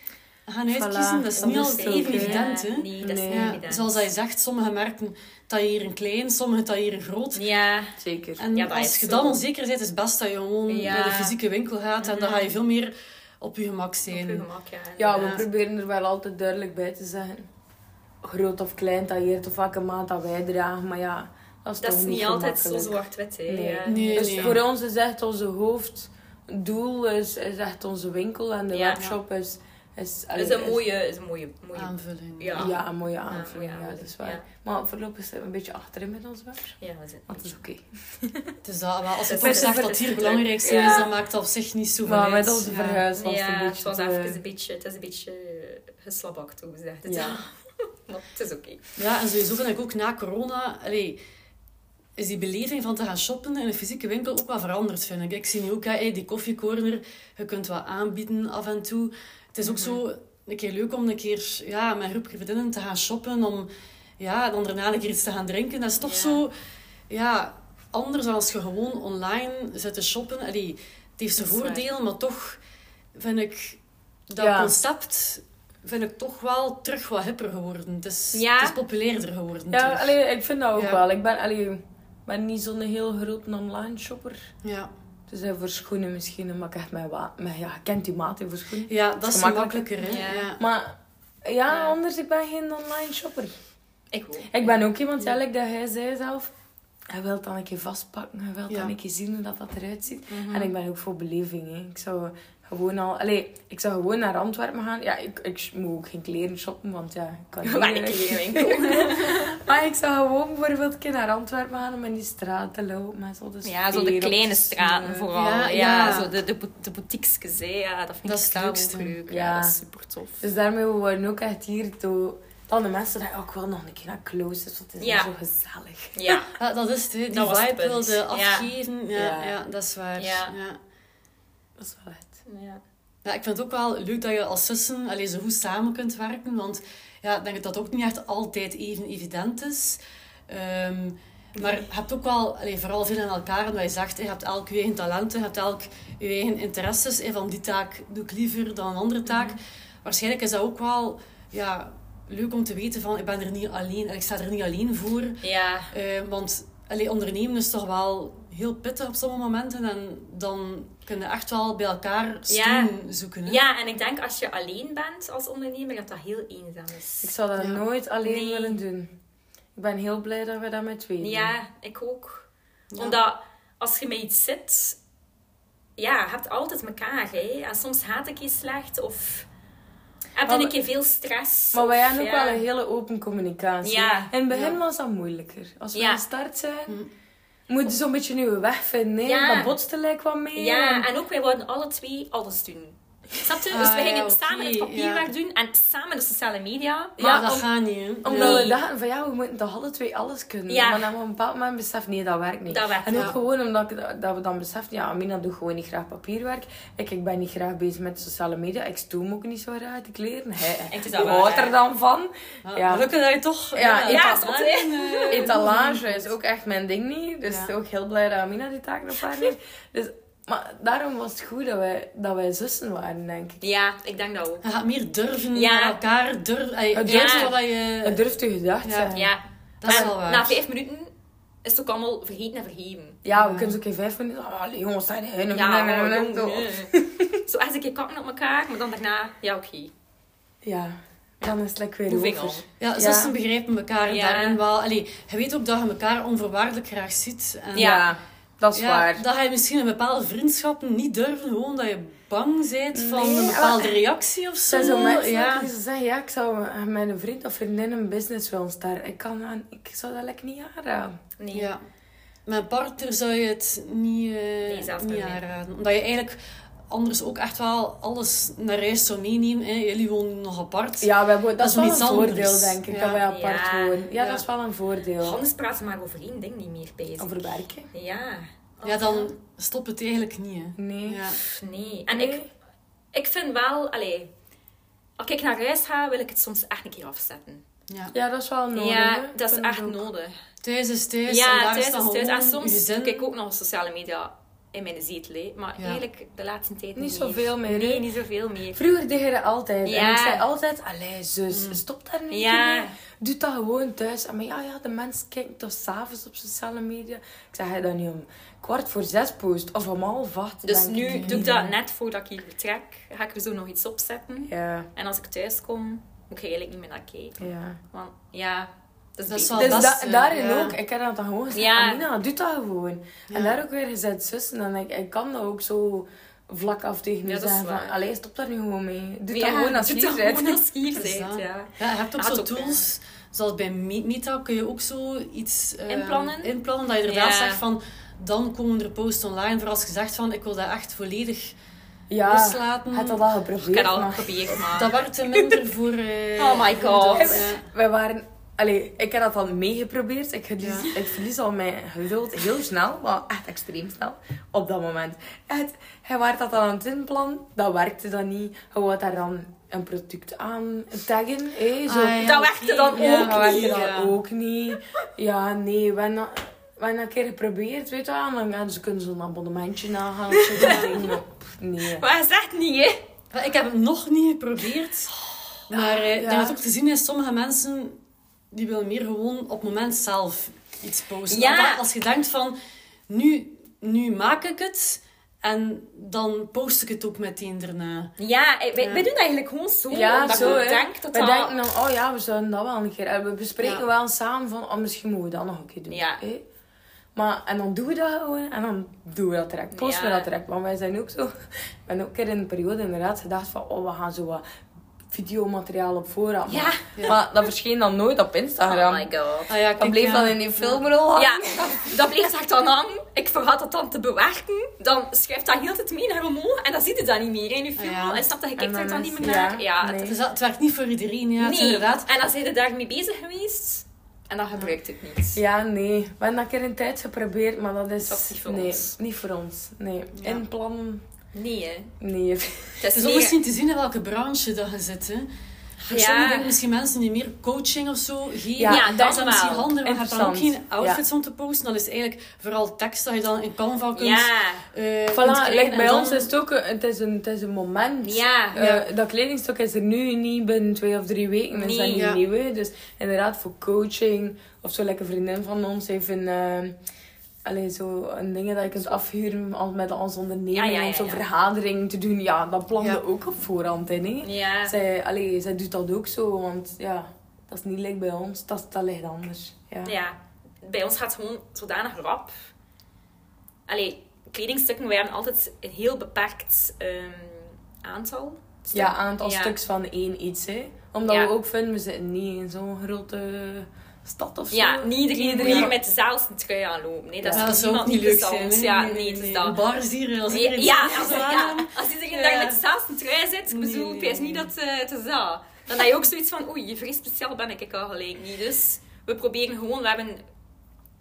gaan uitkiezen? Dat is dat niet altijd even evident, hè. Nee, dat is Nee. niet Ja, evident. zoals hij zegt, sommige merken tailleren klein, sommige tailleren groot. Ja. Zeker. En Ja, dat als is je zo. dan onzeker bent, is het best dat je gewoon Ja. naar de fysieke winkel gaat. En dan ga je veel meer op je gemak Op zijn. je gemak, ja. Ja, we Ja. proberen er wel altijd duidelijk bij te zeggen. Groot of klein tailleert of welke maat dat wij dragen. Maar ja, dat is Dat niet altijd zo zwart-wit, hè. Nee. Ja. Nee, Dus nee. voor ons is echt onze hoofddoel is, is echt onze winkel. En de Ja. webshop is... is, Dat is een mooie... Is een mooie, mooie Aanvulling. Ja. Ja, een mooie Ja, aanvulling. mooie Ja, dat is waar. ja. Maar voorlopig zijn we een beetje achterin met onze webshop. Ja, we zijn... Maar het is oké. Dus dat, als je Het toch zegt dat hier het Ja. belangrijkste is, dan maakt dat op zich niet zoveel Maar uit. met onze verhuis was het een het beetje... was te- even een beetje... Het is een beetje geslabakt, hoe het. Ja. maar het is oké. Ja, en sowieso vind ik ook na corona... Allee, is die beleving van te gaan shoppen in een fysieke winkel ook wel veranderd, vind ik. Ik zie nu ook, hey, die koffiecorner, je kunt wat aanbieden af en toe. Het is ook zo een keer leuk om een keer ja, met een groep vriendinnen te gaan shoppen, om ja, dan daarna een keer iets te gaan drinken. Dat is toch Ja. zo... Ja, anders dan als je gewoon online zit te shoppen. Allee, het heeft zijn voordelen, maar toch vind ik dat Ja. concept vind ik toch wel terug wat hipper geworden. Het is, Ja. het is populairder geworden. Ja, allee, ik vind dat ook Ja. wel. Ik ben, allee, ik ben niet zo'n heel grote online shopper. Ja. Dus hij voor schoenen misschien, maar ik echt mijn wa- mijn- ja, je kent die maat voor schoenen. ja, dat is. Hè? Ja. Ja. Maar ja, Ja. anders, ik ben geen online shopper. Ik ook. Ik ben ook iemand, ja, like dat hij zei zelf. Hij wil dan een keer vastpakken, hij wil Ja. dan een keer zien hoe dat, dat eruit ziet. Mhm. En ik ben ook voor beleving. Hè. Ik zou gewoon al... Allee, ik zou gewoon naar Antwerpen gaan. Ja, ik, ik moet ook geen kleren shoppen, want ja, ik kan niet weg. klerenwinkel. Maar ik zou gewoon bijvoorbeeld een keer naar Antwerpen gaan om in die straat te lopen. Met zo de Ja, zo de kleine te straten vooral. Ja, Ja, ja. zo de, de, de boutiques, hè. Ja, dat vind Dat ik leukste. leuk. Ja. Ja, dat is super tof. Dus daarmee worden we ook echt hier toe... Dan de mensen die ook wel nog een keer naar Close, want het is Ja. zo gezellig. Ja. Ja, dat is het. Die Dat vibe wilde Ja. afgeven. Ja. Ja. Ja. dat is waar. Ja. Ja. Dat is wel echt... ja. Ja, ik vind het ook wel leuk dat je als zussen allee, zo goed samen kunt werken. Want ja, ik denk dat dat ook niet echt altijd even evident is. Ehm, maar je hebt ook wel, allee, vooral veel in elkaar. En wat je zegt, je hebt elk je eigen talenten, je hebt elk je eigen interesses. En van die taak doe ik liever dan een andere taak. Waarschijnlijk is dat ook wel ja, leuk om te weten van, ik ben er niet alleen. En ik sta er niet alleen voor. Ja. Eh, want allee, ondernemen is toch wel heel pittig op sommige momenten. En dan kun je echt wel bij elkaar steun zoeken. Hè? ja, en ik denk als je alleen bent als ondernemer, dat dat heel eenzaam is. Ik zou dat Ja. nooit alleen Nee. willen doen. Ik ben heel blij dat we dat met twee doen. Ja, ik ook. Ja. Omdat als je met iets zit, ja, je hebt altijd elkaar. Hè? En soms gaat ik je slecht of heb je een keer veel stress. Maar wij hebben ook wel een hele open communicatie. Ja. In het begin Ja. was dat moeilijker. Als we Ja. gestart zijn, Hm. Moet zo'n beetje nu weg vinden. hè. Ja. Dat botste lijkt wat mee. Ja, En- en ook wij wouden alle twee alles doen. Snap je? Ah, dus we gingen ja, oké, samen het papierwerk ja. doen en samen de sociale media. Maar Ja, dat om- gaat niet, hè. Omdat Nee. we dachten van ja, we moeten toch alle twee alles kunnen. Ja. Maar dan op een bepaald moment besef nee, dat werkt niet. Dat werkt en ook gewoon omdat ik, dat we dan beseffen, ja, Amina doet gewoon niet graag papierwerk. Ik, ik ben niet graag bezig met sociale media. Ik stoom ook niet zo graag te kleren. Hij, dat houdt er dan van. Ja, Ja. Gelukkig dat je toch... Ja, dat. Etalage is ook echt mijn ding niet. Dus Ja. ook heel blij dat Amina die taken op haar neemt. Dus, maar daarom was het goed dat wij, dat wij zussen waren, denk ik. Ja, ik denk dat ook. Je gaat meer durven Ja. naar elkaar. Durf, ey, Het durf durft- wat je... Het durft je gedacht Ja. zijn. Ja. Dat is wel waar. na vijf minuten is het ook allemaal vergeten en vergeven. Ja, we kunnen zo ook in vijf minuten... Oh, allee, jongens, je heen. Ja, nee. Zo echt een keer kakken op elkaar, maar dan daarna, ja oké. Ja, dan is het lekker weer Moving over. on. Ja, Ja. zussen begrijpen elkaar Ja. daarin wel. Allee, je weet ook dat je elkaar onvoorwaardelijk graag ziet. En Ja. Dat is ja, waar. Dat je misschien een bepaalde vriendschappen niet durven, gewoon dat je bang bent van Nee, een bepaalde maar- reactie of zo. zijn zo mensen ja. die zeggen, ja, ik zou met een vriend of vriendin een business willen starten. Ik, kan, aan- ik zou dat lekker niet aanraden. Nee. ja. Mijn partner zou je het niet, eh, Nee, zelfs niet aanraden. Omdat je eigenlijk anders ook echt wel alles naar huis zou meenemen. Hè. Jullie wonen nog apart. Ja, hebben, dat, Dat is wel een voordeel, denk ik, Ja. dat wij apart Ja. wonen. Ja, Ja. dat is wel een voordeel. Anders praten maar over één ding niet meer bezig. Over werken? Ja. Ja, dan stopt het eigenlijk niet. Hè. Nee. Nee. En Nee. ik, ik vind wel, allee, als ik naar huis ga, wil ik het soms echt een keer afzetten. Ja. Ja, dat is wel nodig. ja, dat is echt nodig. Thuis is thuis. en Ja, daar thuis is thuis. En soms doe ik ook nog sociale media in mijn zetel. hè. Maar Ja. eigenlijk de laatste tijd niet, zoveel meer? Nee, niet zoveel meer. Vroeger deed je dat altijd. En ik zei altijd, allee zus, stop daar niet Ja. mee. Doe dat gewoon thuis. En Maar ja, ja, de mensen kijken toch s'avonds op sociale media. Ik zeg, hij dat niet om kwart voor zes post of om half acht. Dus nu ik, doe ik dat net voordat ik hier vertrek. Ga ik er zo nog iets opzetten. Ja, En als ik thuis kom, moet ik eigenlijk niet meer naar kijken. ja. Want ja, dat Dat Dus best, da- eh, daarin ja. ook, ik heb dat dan gewoon gezegd, Ja. Amina, doe dat gewoon. En daar ook weer gezet zussen. En ik, ik kan dat ook zo vlak af tegen me Ja, dat zeggen van, allee, stop daar nu gewoon mee. Doe Ja, dat gewoon als je dat bent. als je Dat bent, dat. ja. Ja, je hebt ook zo tools, zoals bij Me- Meta kun je ook zo iets eh, Inplannen? inplannen. Dat je inderdaad Ja. zegt van, dan komen er posts online voor als je zegt van, ik wil dat echt volledig Ja, loslaten. had dat al Ik geprobeerd. heb dat al geprobeerd, maar... Dat werkt te minder voor... eh, Oh my voor God. dat. Wij waren... Allee, ik heb dat al meegeprobeerd. Ik, verlies, Ja. ik verlies al mijn geduld heel snel. Maar echt extreem snel. Op dat moment. Echt, hij was dat al aan het inplannen. Dat werkte dan niet. Hij wou daar dan een product aan taggen. hé, zo. Ah, ja, Dat werkte dan ook Ja, dat werkte niet, dan ja. ook niet. Ja, nee. We hebben, dat- we hebben dat een keer geprobeerd, weet je wel. En dan gaan ze kunnen zo'n abonnementje nagaan. Dat nee. Maar hij zegt niet, hè. Ik heb het nog niet geprobeerd. Maar eh, denk dat ook te zien is, sommige mensen die willen meer gewoon op het moment zelf iets posten. Ja. Of Als je denkt van, nu, nu maak ik het en dan post ik het ook meteen daarna. Ja, wij, Ja. wij doen dat eigenlijk gewoon zo. Ja, omdat zo, ik denk dat We dat... denken dan, oh ja, we zouden dat wel een keer... En we bespreken Ja. wel samen van, oh, misschien moeten we dat nog een keer doen. Ja. hè. Maar, en dan doen we dat gewoon. En dan doen we dat direct. Posten we dat direct. Want wij zijn ook zo... We hebben ook een keer in een periode inderdaad gedacht van, oh, we gaan zo wat videomateriaal op voorraad Ja. Maar dat verscheen dan nooit op Instagram. Oh my god. Ah ja, dat bleef ja. dan in die filmrol hangen. Ja, dat bleef echt dan aan. Ik vergat dat dan te bewerken. Dan schuift dat heel tijd mee naar omhoog. En dan ziet je dat niet meer in je film. Ah, ja. En snap dat je kijkt dan er dan niet meer ja, naar. Ja, nee. het- Dus dat, het werkt niet voor iedereen, ja. Het nee. inderdaad. En dan zijn je daarmee bezig geweest. En dan gebruikt het niet. Ja, nee. We hebben dat een keer een tijd geprobeerd, maar dat is... Dat is niet voor nee, ons. niet voor ons. Nee. Ja. Inplannen... Nee, hè. Nee. Het is Het is ook misschien te zien in welke branche dat je zit. Hè. Voor Ja. sommigen misschien mensen die meer coaching of zo geven. Ja, Ja, dat is misschien handig, want je hebt dan ook geen outfits om te posten. Dat is eigenlijk vooral tekst dat je dan in Canva kunt, Ja. eh, kunt Voilà, like bij dan- ons is het ook een, het is een, het is een moment. Ja. Eh, dat kledingstuk is er nu niet binnen twee of drie weken. is dat Nee. niet Ja. nieuw. hè. Dus inderdaad, voor coaching of zo, lekker vriendin van ons heeft een, eh, allee, zo een dingen dat je kunt afhuren als met onze onderneming Ja, ja, ja, om zo'n ja. vergadering te doen. Ja, dat plande Ja. ook op voorhand in. Hè. Ja. Zij, allee, zij doet dat ook zo, want ja, dat is niet like bij ons. Dat, dat ligt anders. Ja. Ja. Bij ons gaat het gewoon zodanig rap. Allee, kledingstukken waren altijd een heel beperkt ehm, aantal. Ja, stukken. aantal Ja. stuks van één iets. Hè. Omdat Ja. we ook vinden, we zitten niet in zo'n grote stad of zo. Ja, niet iedereen hier met dezelfde trui aanlopen. Nee, dat is Ja, dat niemand niet leuk zijn. hè? Ja, Nee, nee, nee, het is nee. dat. Is hier, als Ja, iedereen ja, zo als, ja, als iedereen Ja. daar met dezelfde trui zit, ik Nee, bedoel, nee, ik weet nee. niet dat eh, het is dat. Dan heb je ook zoiets van, oei, vrij speciaal ben ik al gelijk niet. Dus we proberen gewoon, we hebben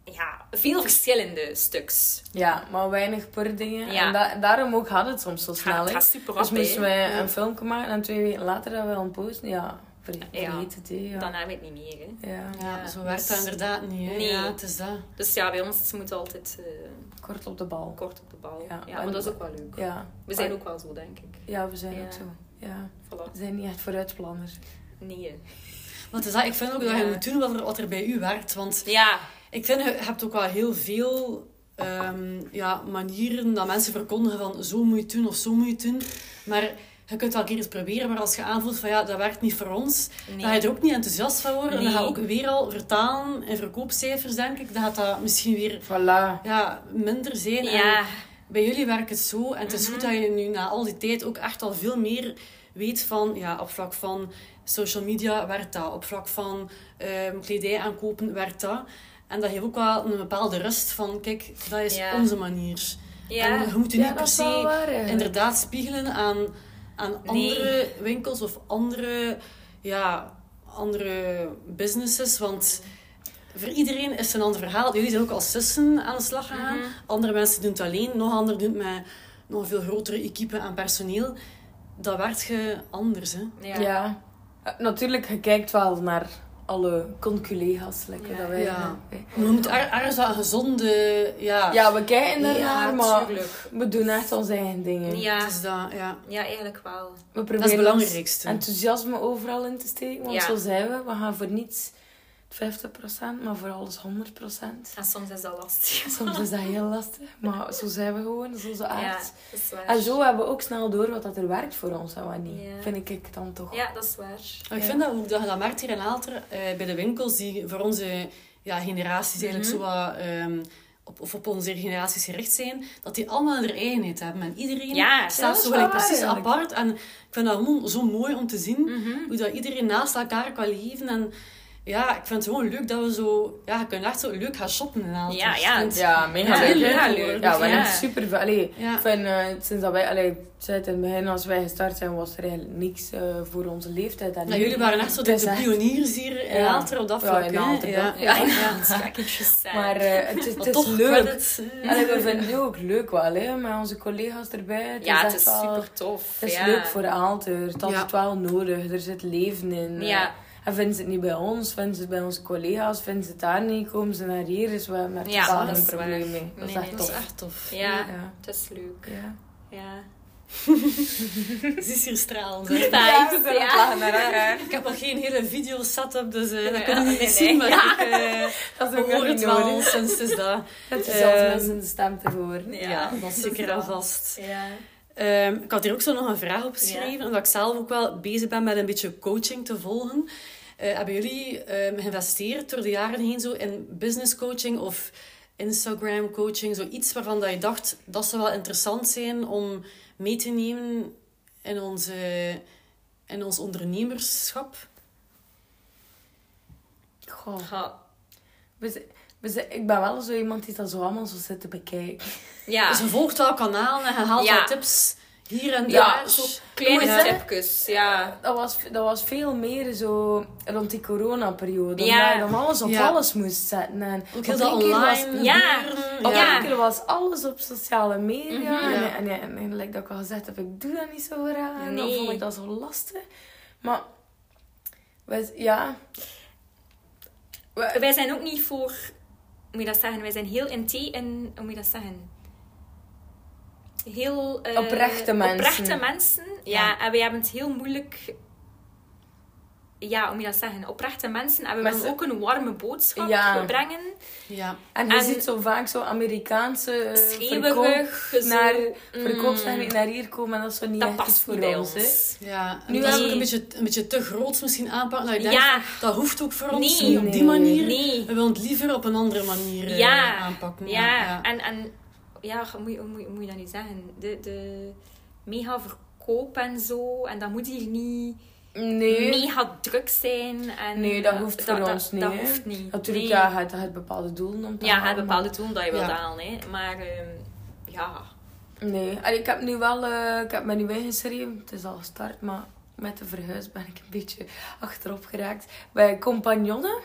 ja, veel verschillende stuks. Ja, maar weinig per dingen. Ja. En da- daarom ook gaat het soms zo snel. het gaat super Dus moesten wij een filmpje maken en twee weken later dat we een posten. Ja, ver- Ja. het. Ja. Het niet meer. Hè. ja. Zo werkt dus- dat inderdaad niet. Hè? Nee. Ja, het is dat. Dus ja, bij ons moet altijd eh, Kort op de bal. kort op de bal. Ja, maar dat is ook wel leuk. Ja. We zijn ook wel zo, denk ik. Ja, we zijn Ja. ook zo. Ja. Voilà. We zijn niet echt vooruitplanners. Nee. Want het is dat, ik vind ook dat je Ja. moet doen wat er, wat er bij u werkt. Want Ja, ik vind, je hebt ook wel heel veel ehm, ja, manieren dat mensen verkondigen van zo moet je het doen of zo moet je het doen. Maar je kunt wel een keer eens proberen, maar als je aanvoelt van ja, dat werkt niet voor ons, nee. dan ga je er ook niet enthousiast van worden. En dan Nee. ga je ook weer al vertalen in verkoopcijfers, denk ik. Dan gaat dat misschien weer Voilà. ja, minder zijn. En Ja, bij jullie werkt het zo. En het is Mhm. goed dat je nu na al die tijd ook echt al veel meer weet van, ja, op vlak van social media werkt dat. Op vlak van ehm, kledij aankopen werkt dat. En dat geeft ook wel een bepaalde rust van, kijk, dat is Ja. onze manier. ja. En je moet je Ja, niet per se waar, inderdaad spiegelen aan, aan Nee. andere winkels of andere, ja, andere businesses. Want voor iedereen is het een ander verhaal. Jullie zijn ook als zussen aan de slag gegaan. Mhm. Andere mensen doen het alleen. Nog anderen doen het met nog een veel grotere equipe aan personeel. Dat werkt je anders, hè. Ja. Ja. Eh, Natuurlijk, je kijkt wel naar alle con-collega's. Lekker Ja. dat wij Ja. hè. Je moet er- ergens wel een gezonde... Ja, ja, we kijken Ja, ernaar, maar tuurlijk. we doen echt onze eigen dingen. Ja. het is dat, ja. ja, eigenlijk wel. We Dat proberen is het belangrijkste. enthousiasme overal in te steken. Want Ja. zo zijn we. We gaan voor niets 50%, maar voor alles 100%. En soms is dat lastig. Soms is dat heel lastig, maar zo zijn we gewoon, is onze Ja, aard. dat is waar. En zo hebben we ook snel door wat dat er werkt voor ons en wat niet. Ja. Vind ik dan toch. Ja, dat is waar. Maar ik Ja. vind dat ook dat je dat merkt hier in Aalter, eh, bij de winkels die voor onze ja, generaties eigenlijk Mhm. zo wat, ehm, op, of op onze generaties gericht zijn, dat die allemaal hun eigenheid hebben. En iedereen Ja, staat is zo waar precies eigenlijk. apart. En ik vind dat gewoon zo mooi om te zien, Mhm. hoe dat iedereen naast elkaar kan leven. En ja, ik vind het gewoon leuk dat we zo... Ja, je kunt echt zo leuk gaan shoppen in Aalter. Ja, ja. Ik vind- Ja, mega Ja, leuk. heel hè? leuk. Ja, we Ja. hebben super veel. Allee, Ja. ik vind, eh, sinds dat wij, allee, het in het begin, als wij gestart zijn, was er eigenlijk niks eh, voor onze leeftijd. En Ja, nu- jullie waren echt zo de, Het is de pioniers hier in Ja. Aalter op dat Ja, vlak. in ja. dat- Ja, Ja. ja. Maar eh, het is, het Maar is toch leuk. Allee, we vinden het nu ook leuk wel, hè, met onze collega's erbij. Het ja, is het is wel- super tof. Het is ja. leuk voor Aalter. Het had Ja. het wel nodig. Er zit leven in. Ja. En vinden ze het niet bij ons, vinden ze het bij onze collega's, vinden ze het daar niet, komen ze naar hier, is we Ja, dat geen is waar. probleem mee. Dat is Nee, echt nee, Dat is tof. echt tof. Ja, Ja. het is leuk. Ja. Ja. Ze is hier stralend. we ja. lachen naar elkaar. Ik heb nog geen hele video setup, dus eh, dat kunnen jullie nee, niet nee. zien. Maar ik eh, Dat is ook hoor het wel sinds is dat. Het is Ehm, zelfs mensen de stem te horen. Ja, Ja, dat is dat zeker en wel. vast. Ja. Ehm, ik had hier ook zo nog een vraag opgeschreven, Ja. omdat ik zelf ook wel bezig ben met een beetje coaching te volgen. Eh, hebben jullie ehm, geïnvesteerd door de jaren heen zo in business coaching of Instagram coaching? Zoiets waarvan dat je dacht, dat zou wel interessant zijn om mee te nemen in, onze, in ons ondernemerschap? Goh. Ja. We zijn- we zijn- ik ben wel zo iemand die dat zo allemaal zo zit te bekijken. Ja. Dus je volgt wel kanalen en je haalt Ja. wel tips hier en Ja, daar. zo kleine tipjes. Ja. Dat was, dat was veel meer zo rond die coronaperiode. Ja. Omdat je dan alles op Ja. alles moest zetten. En Ook heel dat was- Ja. Op Ja. keer was alles op sociale media. Mhm. En, Ja. en, en, en, en like dat ik al gezegd heb, ik doe dat niet zo graag. En dan Nee. vond ik dat zo lastig. Maar, wij, ja... Wij- Wij zijn ook niet voor... Hoe moet je dat zeggen? Wij zijn heel in thee en... Hoe moet je dat zeggen? Heel... eh, Oprechte mensen. Oprechte mensen. Ja, Ja. en wij hebben het heel moeilijk... Ja, hoe moet je dat zeggen? Oprechte mensen. En we willen ze- ook een warme boodschap Ja. brengen. Ja. En je En- ziet zo vaak zo Amerikaanse eh, verkoop, zo, naar, mm, naar hier komen. En dat is zo niet Dat echt iets voor ons. ons. Hè. Ja, en Nu nee. ook een beetje, een beetje te groots misschien aanpakken. Dat denkt, Ja. dat hoeft ook voor ons Nee. niet op die manier. Nee. We willen het liever op een andere manier eh, Ja. aanpakken. Ja, en, en ja, moet, je- moet, je- moet je dat nu zeggen? De, de mega verkoop en zo. En dat moet hier niet... Nee. mega druk zijn. En, Nee, dat hoeft voor dat, ons dat, niet. Dat hoeft niet. Natuurlijk, Nee. ja, je hebt, je hebt bepaalde doelen om te Ja, hebt bepaalde doelen dat je wilt Ja. halen. Hè. Maar ehm, ja... Nee, Allee, ik heb nu wel... eh, ik heb me nu ingeschreven. Het is al gestart, maar met de verhuis ben ik een beetje achterop geraakt. Bij Compagnonnen.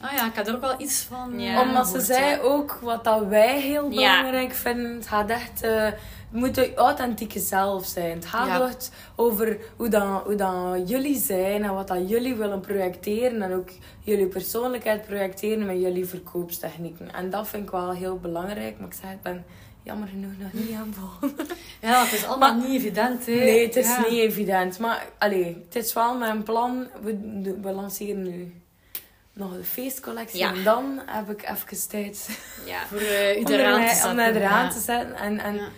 Ah ja, ik had er ook wel iets van. Ja. eh, Omdat ze zei ja. ook wat dat wij heel Ja. belangrijk vinden. Het gaat echt... eh, het moet de authentieke zelf zijn. Het gaat echt over hoe, dan, hoe dan jullie zijn en wat dat jullie willen projecteren. En ook jullie persoonlijkheid projecteren met jullie verkoopstechnieken. En dat vind ik wel heel belangrijk. Maar ik zeg, ik ben jammer genoeg nog niet aan bod. Ja, het is allemaal Maar- niet evident. Hè. Nee, het is niet evident. Maar allee, het is wel mijn plan. We, we lanceren nu nog de feestcollectie. Ja. En dan heb ik even tijd Ja. Voor uh, om, aan te er- zetten. om eraan ja. te zetten. En, en, Ja.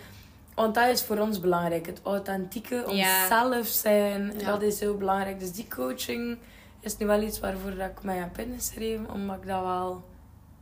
Want dat is voor ons belangrijk. Het authentieke, Ja. onszelf zijn. Ja. Dat is heel belangrijk. Dus die coaching is nu wel iets waarvoor dat ik mij heb ingeschreven. Omdat ik dat wel...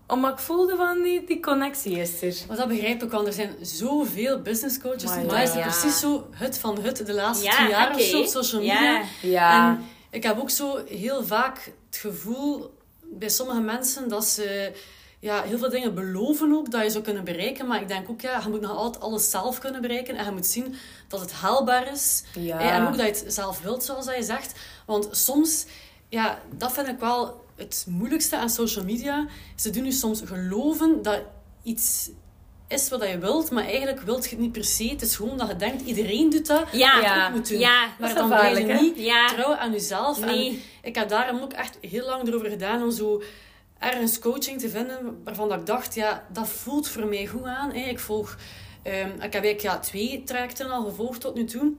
Omdat ik voelde van die, die connectie is er. Maar dat begrijp ik, want er zijn zoveel business coaches. Maar is Ja. precies zo het van het de laatste Ja, twee jaar of zo op social media. Ja. Ja. En ik heb ook zo heel vaak het gevoel bij sommige mensen dat ze ja, heel veel dingen beloven ook dat je zou kunnen bereiken. Maar ik denk ook, ja, je moet nog altijd alles zelf kunnen bereiken. En je moet zien dat het haalbaar is. Ja. Hè, En ook dat je het zelf wilt, zoals dat je zegt. Want soms, ja, dat vind ik wel het moeilijkste aan social media. Ze doen je soms geloven dat iets is wat je wilt, maar eigenlijk wilt je het niet per se. Het is gewoon dat je denkt, iedereen doet dat. Ja. ook moet doen. Ja. Maar Dat dan blijf je niet Ja. trouw aan jezelf. Nee. En ik heb daarom ook echt heel lang erover gedaan om zo ergens coaching te vinden waarvan dat ik dacht, ja, dat voelt voor mij goed aan. Hè. Ik volg... ehm, ik heb eigenlijk ja, twee trajecten al gevolgd tot nu toe.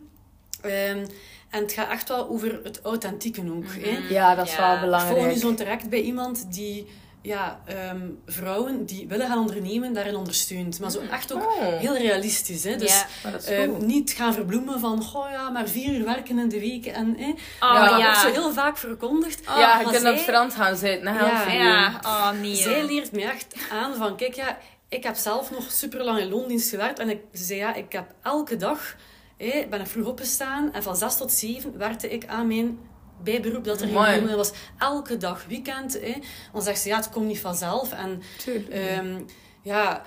Ehm, en het gaat echt wel over het authentieke ook. hè. Ja, dat is Ja. wel Ik volg nu belangrijk. zo'n traject bij iemand die ja, ehm, vrouwen die willen gaan ondernemen, daarin ondersteunt. Maar zo echt ook Oh. heel realistisch. Hè. Dus Ja. Ehm, niet gaan verbloemen van, goh ja, maar vier uur werken in de week. En, hè. Oh, Ja, dat ja. wordt zo heel vaak verkondigd. Oh, ja, je kunt op het strand gaan zitten. Ja. ja. Ja. Oh, nee. Zij leert me echt aan van, kijk ja, ik heb zelf nog super lang in loondienst gewerkt. En ik ze zei, ja, ik heb elke dag, hè, ben ik vroeg opgestaan. En van zes tot zeven werkte ik aan mijn bijberoep dat er Mooi. geen was. Elke dag, weekend. Hè. Dan zegt ze, ja, het komt niet vanzelf. En. Ehm, ja,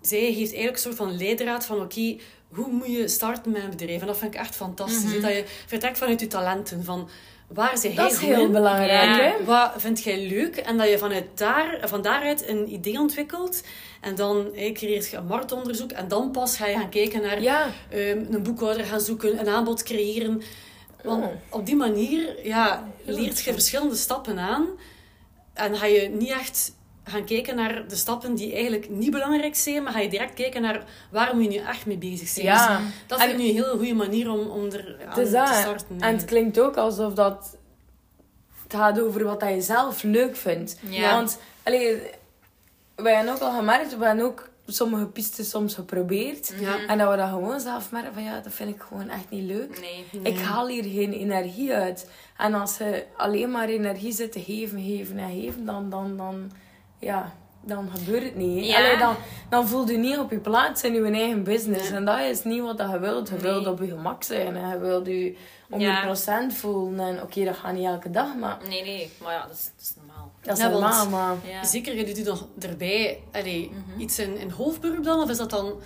zij heeft eigenlijk een soort van leidraad van oké, hoe moet je starten met een bedrijf? En dat vind ik echt fantastisch. hè, Dat je vertrekt vanuit je talenten. Van waar zij dat is heel in? belangrijk, Ja. hè? Wat vind jij leuk? En dat je vanuit daar, van daaruit een idee ontwikkelt. En dan hey, creëert je een marktonderzoek. En dan pas ga je gaan kijken naar Ja. ehm, een boekhouder gaan zoeken, een aanbod creëren. Want op die manier ja, leert je verschillende stappen aan. En ga je niet echt gaan kijken naar de stappen die eigenlijk niet belangrijk zijn, maar ga je direct kijken naar waar moet je nu echt mee bezig zijn. Ja. Dus dat vind ik nu een hele goede manier om, om er aan is te starten. En het klinkt ook alsof dat... Het gaat over wat je zelf leuk vindt. Ja. Want, allee, wij hebben ook al gemerkt, we hebben ook sommige pistes soms geprobeerd. En dat we dat gewoon zelf merken van, ja, dat vind ik gewoon echt niet leuk. Nee. Ik haal hier geen energie uit. En als je alleen maar energie zit te geven, geven en geven, dan, dan, dan, ja, dan gebeurt het niet. hè. Ja. Allee, dan, dan voel je niet op je plaats in je eigen business. Nee. En dat is niet wat je wilt. Je wilt op je gemak zijn. En je wilt je 100% voelen. En oké, dat gaat niet elke dag, maar Nee, nee. Maar ja, dat is, dat is normaal. Dat is Ja, want- normaal. Maar Ja. Zeker, je doet nog erbij allee, iets in, in hoofdberoep dan? Of is dat dan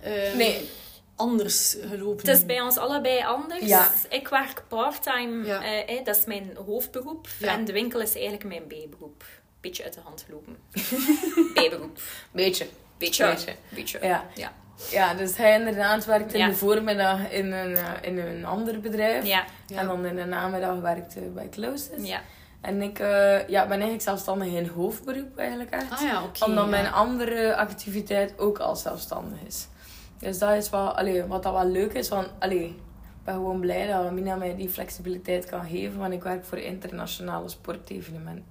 eh, nee, anders gelopen? Het is bij ons allebei anders. Ja. Ik werk parttime, Ja. eh, dat is mijn hoofdberoep. Ja. En de winkel is eigenlijk mijn bijberoep. Beetje uit de hand gelopen. bijberoep. beetje. Beetje. Beetje. Beetje. Ja. Ja. ja, dus hij inderdaad werkt in Ja. de voormiddag in een, eh, in een ander bedrijf. Ja. En dan in de namiddag werkt hij bij Closes. Ja. En ik eh, ja, ben eigenlijk zelfstandig in hoofdberoep eigenlijk echt. Ah ja. Omdat ja. mijn andere activiteit ook al zelfstandig is. Dus dat is wel, allee, wat dat wel leuk is. Want allee, ik ben gewoon blij dat Mina mij die flexibiliteit kan geven. Want ik werk voor internationale sportevenementen.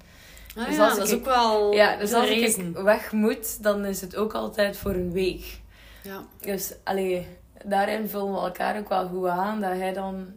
Ah Dus ja, als dat is ook wel Ja, dus als ik weg moet, dan is het ook altijd voor een week. Ja. Dus allee, daarin vullen we elkaar ook wel goed aan. Dat hij dan...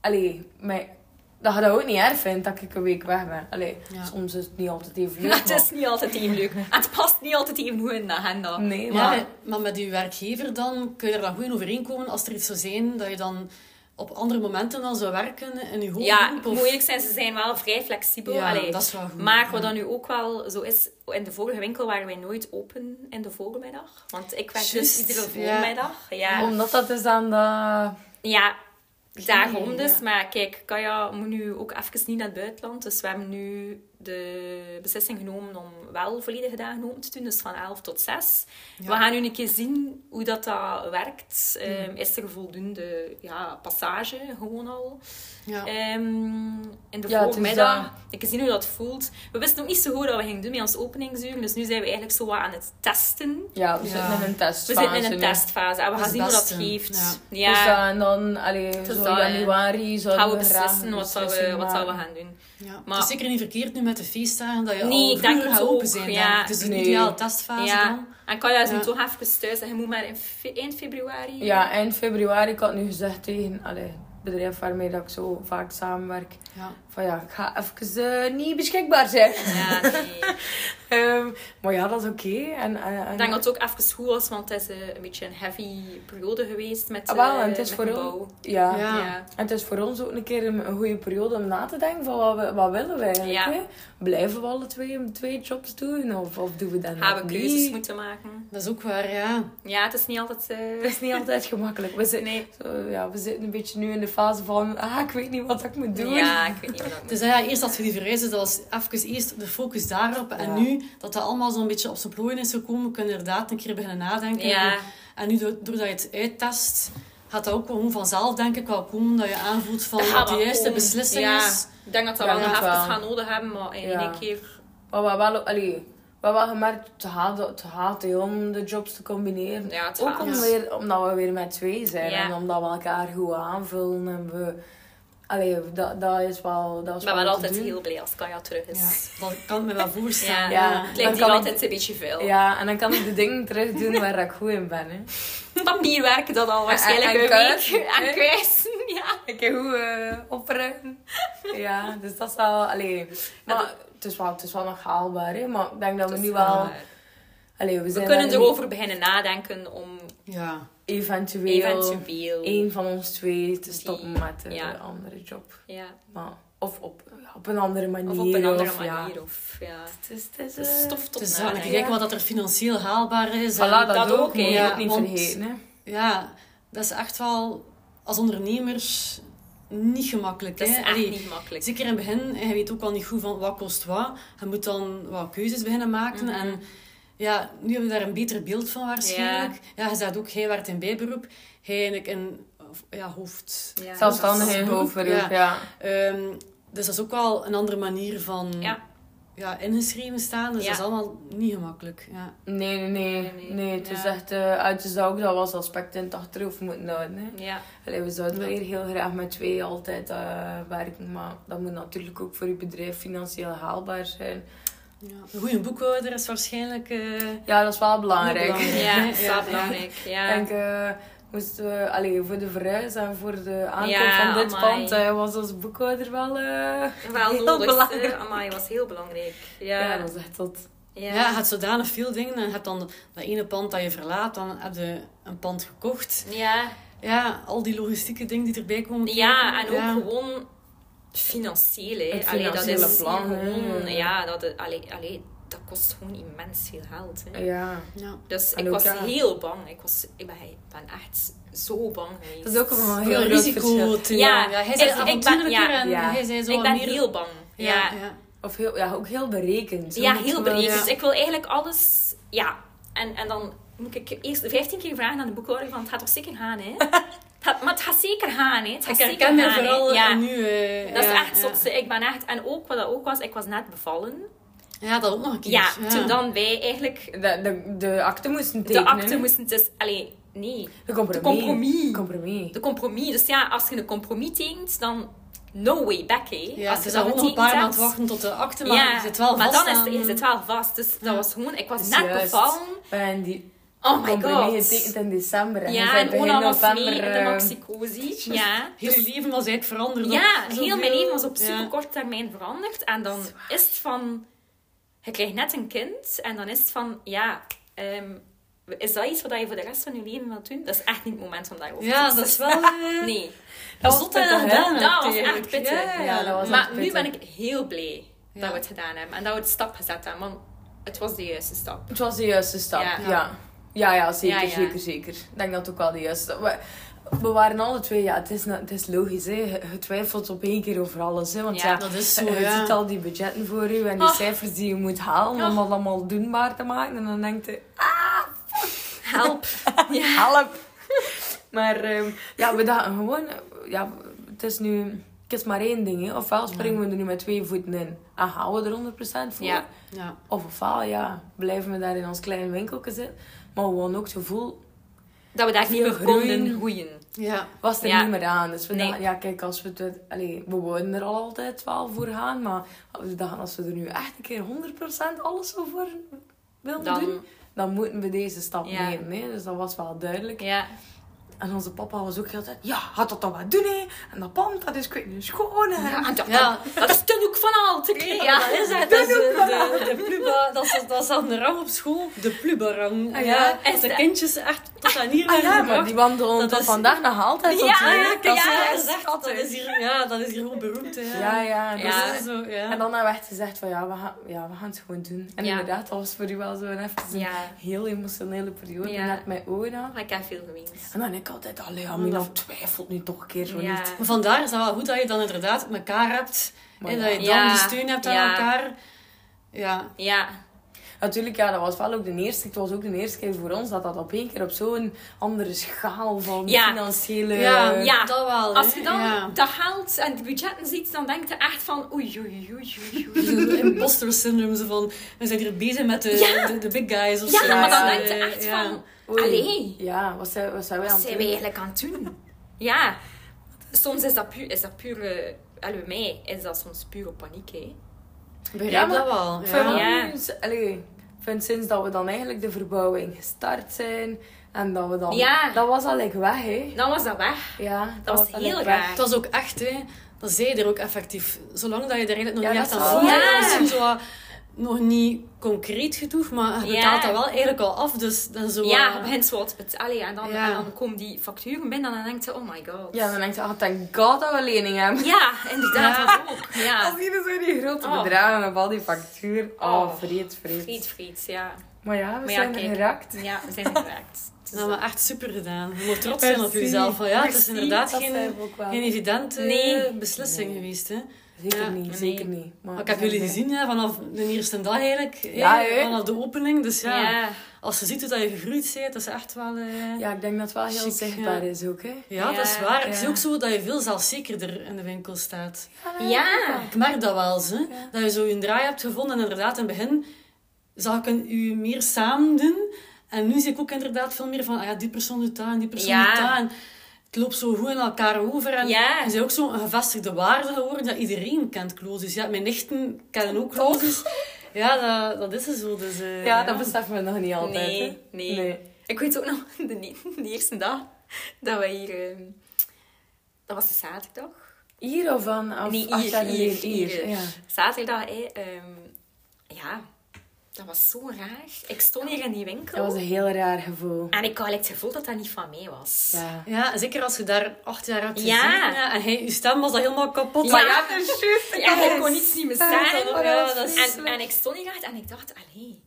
Allee, mij, dat je dat ook niet erg vindt dat ik een week weg ben. Allee, Ja. soms is het niet altijd even leuk. Het is niet altijd even leuk. Het past niet altijd even goed in de agenda. Nee, Maar, maar... maar met je werkgever dan, kun je er dan goed in overeenkomen als er iets zou zijn dat je dan op andere momenten dan zou werken in je hoofd. Ja, eerlijk zijn, ze zijn wel vrij flexibel. Ja, Allee, dat is wel goed. Maar wat dan nu ook wel zo is, in de vorige winkel waren wij nooit open in de voormiddag. Want ik werk dus iedere ja. voormiddag. Ja, Omdat dat is aan de... ja daarom dus. Maar kijk, Kaya moet nu ook even niet naar het buitenland. Dus we hebben nu de beslissing genomen om wel volledige dagen open te doen. Dus van 11 tot 6. Ja. We gaan nu een keer zien hoe dat, dat werkt. Ehm, is er voldoende ja, passage gewoon al? Ja. Ehm, in de Ja, voormiddag. dat. Ik zien hoe dat voelt. We wisten ook niet zo goed wat we gingen doen met ons openingsuur. Dus nu zijn we eigenlijk zo wat aan het testen. Ja, we Ja. zitten in een We testfase zitten in een nu. testfase en we gaan zien hoe dat geeft. Ja. Dus en dan, allee, Dus zo hè. januari zouden gaan we we beslissen een wat, zou we, wat zouden we gaan doen. Ja. Maar- het is zeker niet verkeerd nu met de feestdagen dat je Nee, al ik denk gaat open zijn. ja. Het is een Nee. ideale testfase Ja. dan. En Kaya is nu Ja. toch even thuis en je moet maar in fe- eind februari... Ja, eind februari. Ik had nu gezegd tegen allee, het bedrijf waarmee dat ik zo vaak samenwerk. Ja. Van ja, ik ga even eh, niet beschikbaar zijn. Ja, nee. Ehm, maar ja, dat is oké. En, en, en- Ik denk dat het ook even goed was, want het is eh, een beetje een heavy periode geweest met, Ah, wel, eh, en het is met voor de ons- bouw. ja. Ja. Ja. En het is voor ons ook een keer een, een goede periode om na te denken van wat, we, wat willen we eigenlijk. Ja. Hè? Blijven we alle twee, twee jobs doen? Of, of doen we dat Gaan we keuzes niet? moeten maken. Dat is ook waar, ja. Ja, het is niet altijd... eh, Het is niet altijd gemakkelijk. We zitten, Nee. zo, ja, we zitten een beetje nu in de fase van, ah, ik weet niet wat ik moet doen. Ja, ik weet niet wat ik moet Dus ja, eerst als je die verhuisde, dat was even eerst de focus daarop. En Ja. nu, dat dat allemaal zo'n beetje op zijn plooien is gekomen, kun je inderdaad een keer beginnen nadenken. Ja. En nu, do- doordat je het uittest, gaat dat ook gewoon vanzelf, denk ik, wel komen dat je aanvoelt van Dat de juiste komen. beslissing Ja. is. Ik denk dat dat Ja, wel nog dat even gaan nodig hebben, maar in Ja. één keer... Maar we hebben wel, allee, we hebben wel gemerkt, het gaat, het gaat hè, om de jobs te combineren. Ja, het Ook om weer, omdat we weer met twee zijn Ja. en omdat we elkaar goed aanvullen. En we, allee, dat, dat is wel dat is ben wel altijd doen. heel blij als Kaya terug is. Ja, dat kan ik me wel voorstellen. Ja, Ja. het lijkt hier ik- altijd een beetje veel. Ja, en dan kan ik de dingen terug doen waar ik goed in ben. Hè. Papierwerk, dat al waarschijnlijk En- en een week. En hè? kuisen, ja. Ik heb goed eh, opruimen. Ja, dus dat is wel... Allee, maar het is wel, het is wel nog haalbaar, hè. Maar ik denk dat we nu wel... wel- Allee, we, We zijn kunnen erover beginnen nadenken om Ja. Eventueel, eventueel... één van ons twee te Die- stoppen met de ja. andere job. Ja. Maar, of op, op een andere manier. Of op een andere of, ja. manier. Of, ja. Het is, het is, Het is eh, stof tot Dus kijken wat dat er financieel haalbaar is. Voilà, En- dat, dat ook. ook, hè. Moet je Ja, ook niet want- vergeten, hè. Ja, dat is echt wel als ondernemers niet gemakkelijk. Dat is hè. echt Allee, niet makkelijk. Zeker in het begin, je weet ook al niet goed van wat kost wat. Je moet dan wat keuzes beginnen maken. Mhm. En ja, nu hebben we daar een beter beeld van waarschijnlijk. Ja, je zegt ook, hij werd in bijberoep. Hij eigenlijk in ja, hoofd... Ja. Zelfstandig hoofdberoep, ja. ja. Ehm, dus dat is ook wel een andere manier van Ja. ja, ingeschreven staan. Dus Ja. dat is allemaal niet gemakkelijk. Ja. Nee, nee, nee. Nee, nee. Nee, het is Ja. echt... eh uit de zou ik dat was aspect in het achterhoofd moeten houden, hè. Ja. Allee, we zouden weer heel graag met twee altijd eh, werken, maar dat moet natuurlijk ook voor je bedrijf financieel haalbaar zijn. Ja. Een goede boekhouder is waarschijnlijk... eh, Ja, dat is wel belangrijk. belangrijk. Ja, dat is Ja. wel belangrijk. Ik Ja. denk, eh, moesten we, allee, voor de verhuis en voor de aankoop Ja, van dit amai. pand eh, was onze boekhouder wel, eh, Wel heel nodig. belangrijk. Amai, was heel belangrijk. Ja, Ja. dat is echt tot... Ja. Ja, je hebt zodanig veel dingen. En je hebt dan dat ene pand dat je verlaat, dan heb je een pand gekocht. Ja. Ja, al die logistieke dingen die erbij komen Ja, en ook gewoon financieel. Hè. Het Allee, dat financiële is plan, hè. gewoon... Ja, dat, allee, allee, dat kost gewoon immens veel geld. Hè. Ja. Ja. Dus En ik was ja. heel bang. Ik, was, ik, ben, ik ben echt zo bang geweest. Dat is ook een Heel groot risico. Ja, ja, hij ik- zei ik ben- avontuurlijker ja, en ja. hij zei zo Ik ben meer... heel bang. Ja. Of heel, ja, ook heel berekend. Zo ja heel berekend. ja. Dus ik wil eigenlijk alles... Ja. En, en dan moet ik eerst 15 keer vragen aan de boekhouder van het gaat toch zeker gaan, hè? Het maar het gaat zeker gaan, hè? Het gaat Ik zeker herken gaan, vooral Ja. nu. Dat is echt ja. zot. Ik ben echt... En ook wat dat ook was, ik was net bevallen. Ja, dat ook nog een keer. Ja, toen dan wij eigenlijk De, de, de akte moesten de tekenen. akte moesten... Dus, allee, nee. De compromis. De compromis. Compromis. De compromis. Dus ja, als je een compromis tekent, dan no way back, hè. Ja, als je nog een paar maanden wachten tot de akte, maar ja, je zit wel maar vast dan is het, je zit wel vast. Dus dat was gewoon... Ik was net juist. bevallen. En die Oh my god. getekend in december. En Ja, en Ona was mee in de eh, maxicosi. Ja. Heel je leven was eigenlijk veranderd. Ja, heel mijn leven was op Ja. super korte termijn veranderd. En dan is het van... Je krijgt net een kind. En dan is het van... Ja, ehm, Is dat iets wat je voor de rest van je leven wilt doen? Dat is echt niet het moment om daarover Ja, te dat is wel... eh, Nee, Dat was dat pittig, gedaan dat was echt pittig. Ja, ja, Ja, dat was maar echt nu ben ik heel blij Ja. dat we het gedaan hebben. En dat we de stap gezet hebben. Want het was de juiste stap. Het was de juiste stap, Ja. Ja. Ja, zeker, Ja, zeker, zeker. Ik denk dat het ook wel de juiste we, we waren alle twee, ja, het is, het is logisch, hè. Je, twijfelt op één keer over alles, hè. Want Ja, Dat is zo, je ziet al die budgetten voor je en die Oh. cijfers die je moet halen om Oh. dat allemaal doenbaar te maken. En dan denkt je, Help. ja. help! maar ehm, ja, we dachten gewoon, ja, het is nu... Het is maar één ding, hè. Ofwel springen we er nu met twee voeten in en gaan we er 100% voor. Ja. Ja. Of ofwel, ja, blijven we daar in ons kleine winkeltje zitten. Maar gewoon ook het gevoel, Dat we daar niet meer groeien. konden groeien. Ja. was er Ja. niet meer aan. Dus we Nee. dachten, ja, kijk, als we het... Allee, we wouden er al altijd wel voor gaan, maar we dachten, als we er nu echt een keer 100% alles zo voor willen Dan, doen, dan moeten we deze stap Ja. nemen. Hè? Dus dat was wel duidelijk. ja. En onze papa was ook heel tijd, ja, gaat dat dan wat doen, hè? En dat pand, dat is ik weet niet, schoon, hè? Ja, en dat, Ja. dat, is de hoek van hè. Ja, Ja. dat is het. Dat is de, de, de pluba, dat is, dat is dan de rang op school. De pluba-rang. Ah, ja. ja. Als de kindjes echt tot aan hier Ah ja, maar die wandelen Dat tot is- vandaag nog altijd Ja, zee. ja, Dat is ja, dat is echt, dat schattig. is hier, ja, dat is hier gewoon beroemd. Hè. Ja, ja. dus- Ja. Dat is zo, ja. En dan hebben we echt gezegd van ja, we gaan, ja, we gaan het gewoon doen. En Ja. inderdaad, dat was voor u wel zo'n even een heel emotionele periode. Ja. Net met Oda. Ik heb veel geweest. En dan ik altijd, allee, ja, Milan twijfelt nu toch een keer zo Ja. niet. Maar vandaar is dat wel goed dat je dan inderdaad elkaar hebt. Maar en ja. dat je dan Ja. die steun hebt aan Ja. elkaar. Ja. Ja. Natuurlijk, ja, dat was wel ook de eerste. Het was ook de eerste keer voor ons dat dat op één keer op zo'n andere schaal van Ja. financiële... Ja, Ja. dat wel. Als je dan Ja. dat geld en de budgetten ziet, dan denk je echt van oei, oei, oei, oei, oei. Imposter syndrome, zo van, we zijn hier bezig met de, Ja. de, de big guys of Ja, zo. maar dan ja, denk je echt ja. van, Oei. allee, Ja, wat zijn, wat zijn wij aan wat het zijn we doen? eigenlijk aan het doen? Ja, soms is dat puur, is dat puur, eh, allee, bij mij is dat soms pure paniek, hè. Begrijp Ja, dat wel. Ik vind wel Ja. allee, ik vind sinds dat we dan eigenlijk de verbouwing gestart zijn en dat we dan... Ja. Dat was al like weg, hè. Dan was dat weg. Ja, Dat was heel raar. Het was ook echt, hè. Dat zei je er ook effectief. Zolang dat je er eigenlijk nog Ja, niet echt is aan waar. Ja. Nog niet concreet genoeg, maar je Ja. betaalt dat wel eigenlijk al af. Dus dan zo... Ja, eh, je begint zo allee, en, dan, Ja. en dan komen die facturen binnen en dan denk je, oh my god. Ja, dan denk je, ah, thank god dat we lening hebben. Ja, inderdaad, Ja. dat ook. Ja. Als hier zo die grote Oh. bedragen op al die factuur. Oh, Oh. vreed, vreed. Friet, friet, ja. Maar ja, we Maar ja, zijn kijk. geraakt. Ja, we zijn er geraakt. Dus, Nou, maar echt super gedaan. Je moet trots zijn op jezelf. Ja, het is inderdaad dat geen, zijn we geen evidente Nee. beslissing Nee. geweest. Hè. Zeker Ja, niet, nee. zeker niet. Maar Maar ik heb jullie gezien hè, vanaf de eerste dag eigenlijk. Ja, hè? vanaf de opening. Dus ja, ja. als je ziet hoe dat je gegroeid bent, dat is echt wel... eh, ja. Ja, ik denk dat het wel heel Chic, zichtbaar ja. is ook, hè. dat is Ja, waar. Het is ja. ook zo dat je veel zelfzekerder in de winkel staat. Ja. Ik merk dat wel eens. Hè? Dat je zo je draai hebt gevonden. En inderdaad, in het begin zag ik een- u meer samen doen. En nu zie ik ook inderdaad veel meer van... Ah ja, die persoon doet dat en die persoon Ja. doet dat. En het loopt zo goed in elkaar over. En Ja. bent ook zo een gevestigde waarde geworden dat iedereen kent Closes. Ja, mijn nichten kennen ook Closes. Ja, dat, dat is er zo. Dus, eh, Ja, dat beseffen we nog niet altijd, Nee, nee. Ik weet ook nog, de, de eerste dag, dat wij hier... ehm, dat was de zaterdag. Hier of van? Of Nee, hier, hier, hier. Ja. Zaterdag, ehm, ja, dat was zo raar. Ik stond hier in die winkel. Dat was een heel raar gevoel. En ik had het gevoel dat dat niet van mij was. Ja. Ja, zeker als je daar acht jaar hebt gezien. Ja. Ja, en hij, je stem was al helemaal kapot. Ja. Maar ja, dat is juist. Ja, ik kon iets niet meer Ja, dat dat is- En, en ik stond hier echt en ik dacht, allee,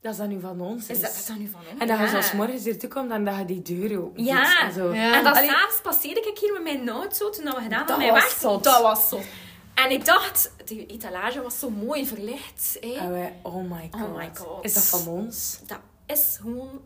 Dat is dat nu van ons. is dat, is dat nu van ons? En dat je Ja. zoals morgens hier toe komt en dat je die deur open Ja. en zo. Ja. En Allee, s'avonds passeerde ik hier met mijn auto toen we gedaan Dat hadden. mijn zot. Dat was zo. En ik dacht, de etalage was zo mooi verlicht. Hè. En wij, oh my god. Oh my god. Is dat van ons? Dat is gewoon...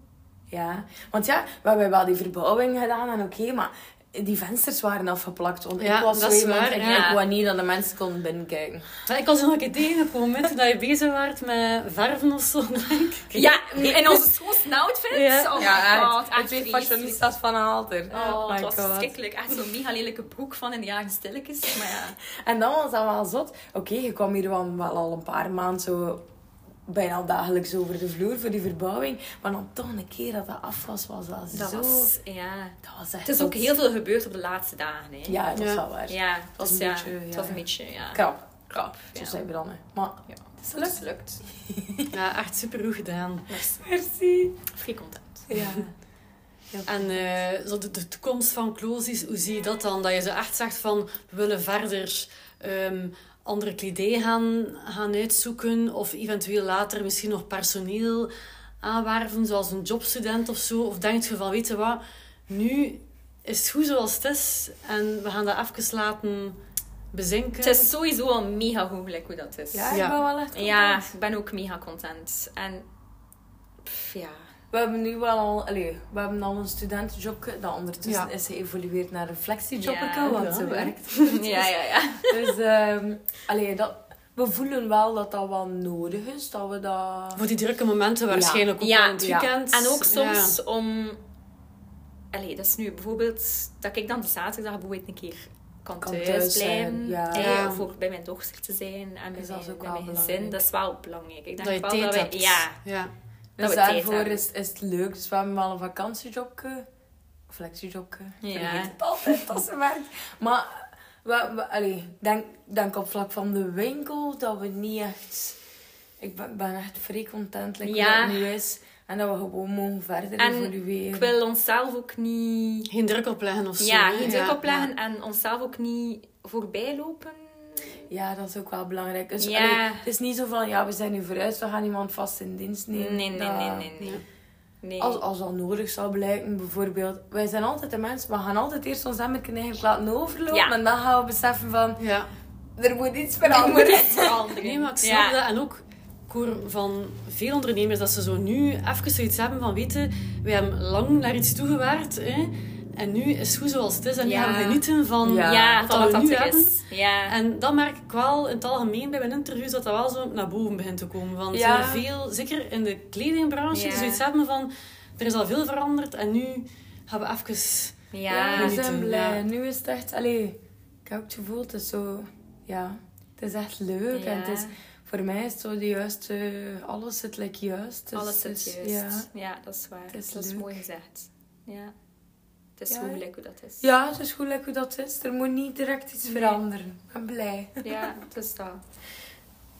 Ja. Want ja, we hebben wel die verbouwing gedaan en oké, maar die vensters waren afgeplakt. Want Ja, ik was dat zo iemand, waar, ik, ja. ik wou niet dat de mensen konden binnenkijken. Ja, ik was nog een keer tegengekomen toen je bezig was met verven of zo, denk ik. Ja, in onze schoonste outfit. Ja. Oh ja, god, het, echt het twee fashionistas van Alter. Oh, my het was god. verschrikkelijk. Echt zo'n mega lelijke broek van in de jaren stilletjes. Maar ja. En dan was dat wel zot. Oké, je kwam hier wel, wel al een paar maanden zo bijna dagelijks over de vloer voor die verbouwing. Maar dan toch een keer dat dat af was, was dat, Dat zo... was... Ja. Dat was echt Het is ook heel veel gebeurd op de laatste dagen. Hè. Ja, dat is wel waar. Ja, het was een ja, beetje, het ja, was een beetje, ja. Krap. Krap, Zo zijn we dan. hè. Maar Ja. het is gelukt. lukt. Ja, echt super goed gedaan. Merci. Merci. Vrij content. Ja. En uh, zo de, de, toekomst van Closies, hoe zie je dat dan? Dat je ze echt zegt van, we willen verder um, andere kledij gaan, gaan uitzoeken. Of eventueel later misschien nog personeel aanwerven, zoals een jobstudent of zo. Of denk je van, weet je wat, nu is het goed zoals het is. En we gaan dat even laten bezinken. Het is sowieso al mega goed hoe dat is. Ja, ik ben wel echt content. Ja, ik ben ook mega content. En ja we hebben nu wel al, allez, we hebben al een studentenjob dat ondertussen is geëvolueerd naar een flexiejob, ja, want ze werkt. ja, ja, ja. Dus um, allee, dat, we voelen wel dat dat wel nodig is, dat we dat... Voor die drukke momenten waarschijnlijk ook ja. in het weekend. En ook soms om... Allee, dat is nu bijvoorbeeld dat ik dan de zaterdag bijvoorbeeld een keer kan, kan thuis, blijven. Ja. ja. Voor bij mijn dochter te zijn en bij, mijn, bij mijn gezin. Dat is wel belangrijk. Ik denk dat wel dat wij... Ja. ja. Dus daarvoor is, is het leuk. Dus we hebben wel een vakantiejobje. Flexijobje. Ja. Vergeet het altijd als ze werkt. Maar we, we, allee, denk, denk op vlak van de winkel dat we niet echt... Ik ben, ben echt vrij content like ja. dat nu is. En dat we gewoon mogen verder en evolueren. ik wil onszelf ook niet... Geen druk opleggen of zo. Ja, geen druk opleggen. En onszelf ook niet voorbij lopen ja, dat is ook wel belangrijk. Dus, ja. het is niet zo van, ja, we zijn nu vooruit, we gaan iemand vast in dienst nemen. Nee, nee, nee, nee, nee. nee. Als, als dat nodig zou blijken, bijvoorbeeld. Wij zijn altijd de mensen, we gaan altijd eerst ons emmerken eigenlijk laten overlopen. Ja. En dan gaan we beseffen van, ja. er moet iets veranderen. iets veranderen. Nee, maar ik snap dat. En ook, ik hoor van veel ondernemers dat ze zo nu even zoiets hebben van, weten, wij hebben lang naar iets toegewerkt, hè en nu is het goed zoals het is. En nu gaan we genieten van, ja. wat, wat we nu hebben. Is. Ja. En dat merk ik wel in het algemeen bij mijn interviews, dat dat wel zo naar boven begint te komen. Want er zijn veel, zeker in de kledingbranche, die zoiets hebben van... Er is al veel veranderd en nu gaan we even ja. we zijn blij. Nu is het echt... Allee, ik heb het gevoel, het is zo... Ja, het is echt leuk. En het is, voor mij is het zo de juiste... Alles zit like juist. Dus, alles zit juist. Ja. dat is waar. dat is mooi gezegd. Ja. Het is goed lekker hoe dat is. Ja, het is goed lekker hoe dat is. Er moet niet direct iets veranderen. Ik ben blij. Ja, het is dat.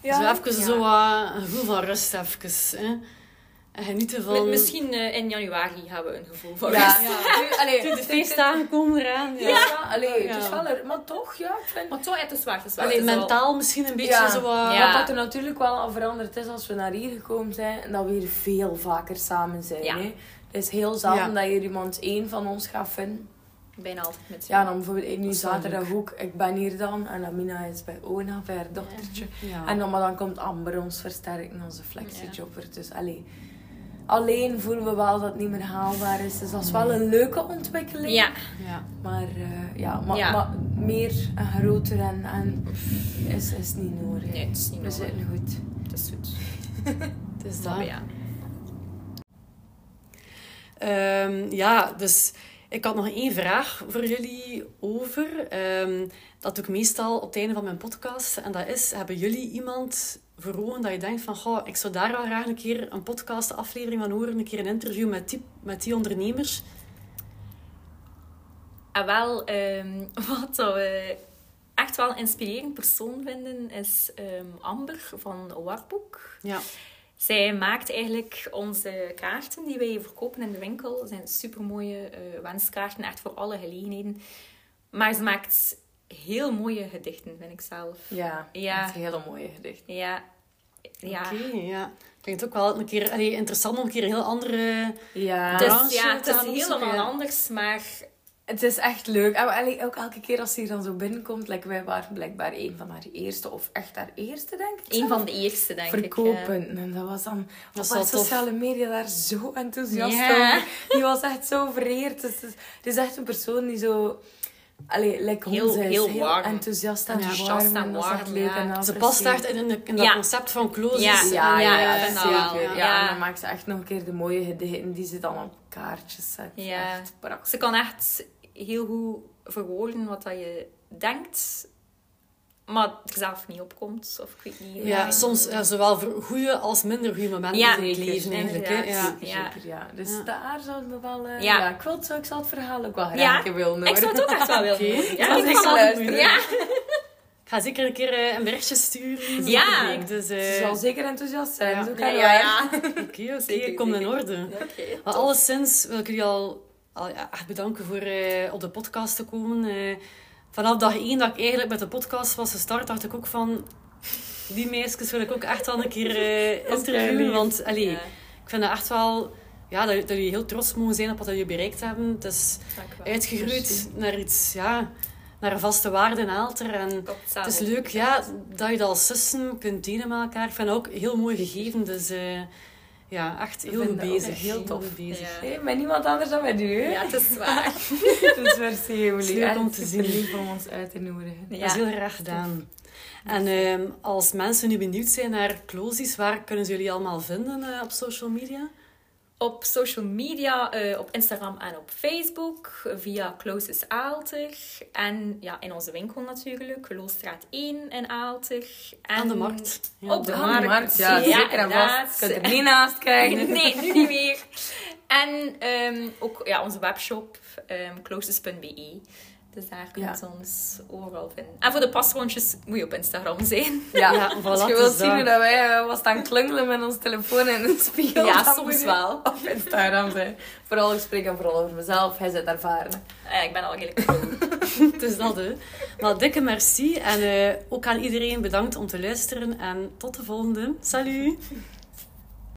Ja. Zo even zo uh, een gevoel van rust even. Hè. En genieten van... Misschien uh, in januari hebben we een gevoel van ja. rust. Ja. Nu, allee, de feestdagen komen eraan. Ja, ja. allee, het is wel er, maar toch, ja. Ik vind... Maar toch, het is waar. Het is waar. Allee, mentaal misschien een beetje zo... Uh... Wat dat er natuurlijk wel al veranderd is als we naar hier gekomen zijn. En dat we hier veel vaker samen zijn. Hè. Het is heel zelden dat je iemand één van ons gaat vinden. Bijna altijd met Ja, dan bijvoorbeeld ik nu zaterdag ook. Ik ben hier dan en Amina is bij Ona, bij haar dochtertje. En dan, maar dan komt Amber ons versterken, onze flexiejobber. Dus alleen, alleen voelen we wel dat het niet meer haalbaar is. Dus dat is wel een leuke ontwikkeling. Ja. ja. Maar uh, ja, maar, maar, meer en groter en, en is, is niet nodig. Nee, het is niet nodig. We zitten goed. Het is goed. het is dat. Ja. Um, ja, dus ik had nog één vraag voor jullie over. Um, dat doe ik meestal op het einde van mijn podcast. En dat is, hebben jullie iemand voor ogen dat je denkt van... Goh, ik zou daar wel graag een keer een podcast aflevering van horen. Een keer een interview met die, met die ondernemers. En ah, wel, um, wat we echt wel een inspirerend persoon vinden, is Amber van Warboek. Ja. Zij maakt eigenlijk onze kaarten die wij verkopen in de winkel. Dat zijn supermooie uh, wenskaarten, echt voor alle gelegenheden. Maar ze maakt heel mooie gedichten, vind ik zelf. Ja, ja. echt hele mooie gedichten. Ja. ja. Oké, ja. Klinkt ook wel een keer allee, interessant om een keer een heel andere ja. Dus, ja, het is helemaal anders, maar het is echt leuk. En ook elke keer als ze hier dan zo binnenkomt, like wij waren blijkbaar een van haar eerste, of echt haar eerste, denk ik. Een van de eerste, denk verkopen. ik. Verkopen. En dat was dan op haar sociale media daar zo enthousiast over. Die was echt zo vereerd. Dus het is echt een persoon die zo... Allee, like heel, heel, heel warm. enthousiast en warm. En warm. leuk en Ze past echt in, in dat concept van closes. Ja, ja, ja, ja, zeker. Ja. En dan maakt ze echt nog een keer de mooie gedichten die ze dan op kaartjes zet. Ja. Echt prachtig. Ze kan echt heel goed verwoorden wat dat je denkt, maar er zelf niet opkomt. Of ik weet niet. Ja, soms ja, zowel voor goede als minder goede momenten ja, in het leven eigenlijk. Hè? Ja. Ja. ja. Dus ja. daar zou me wel... Uh, ja. ik, wil het, ik zal het verhaal ook wel graag ja. willen Ik zou het ook echt wel willen okay. Ja, ik zal luisteren. Ja. Ik ga zeker een keer eh, een berichtje sturen. Ja. Week, dus, Ze eh, zal zeker enthousiast zijn. Ja. Zo Ja, kan ja, ja, ja. Oké, oké, Zeker, komt in zeker. orde. Oké. Maar alleszins wil ik jullie al, ja, echt bedanken voor eh, op de podcast te komen. Eh, vanaf dag één dat ik eigenlijk met de podcast was gestart, dacht ik ook van... Die meisjes wil ik ook echt wel een keer kei interviewen. Want allee, Ja, ik vind dat echt wel... Ja, dat, dat jullie heel trots mogen zijn op wat jullie bereikt hebben. Het is uitgegroeid naar iets... Ja, naar een vaste waarde Aalter. En het is leuk ja, dat je dat als zussen kunt delen met elkaar. Ik vind dat ook heel mooi gegeven. Dus ja, echt heel goed bezig. heel tof. bezig. Ja. Met niemand anders dan met u. hè? Ja, het is waar. Dus merci, Emily. leuk om Echt te zien. lief om ons uit te nodigen. Ja. Dat is heel graag gedaan. En ehm, als mensen nu benieuwd zijn naar Closies, waar kunnen ze jullie allemaal vinden eh, op social media? Op social media, eh, op Instagram en op Facebook, via Closest Aalter. En ja, in onze winkel natuurlijk, Loosstraat 1 in Aalter. En Aan de markt. Ja. Op de markt. markt, ja, zeker en vast. Kunt er niet naast kijken. Nee, nu niet meer. En ehm, ook ja, onze webshop, closest.be. Dus daar kun je Ja. ons overal vinden. En voor de pasrondjes moet je op Instagram zijn. Ja, Ja, voilà, als je het wilt zien dat. hoe wij eh, wat staan klungelen met ons telefoon in een spiegel. Ja, soms wel. Op Instagram zijn. Vooral, ik spreek dan vooral over mezelf. Hij zit ervaren. Eh, ik ben al redelijk. Het is dat, hè. Maar dikke merci. En eh, ook aan iedereen bedankt om te luisteren. En tot de volgende. Salut!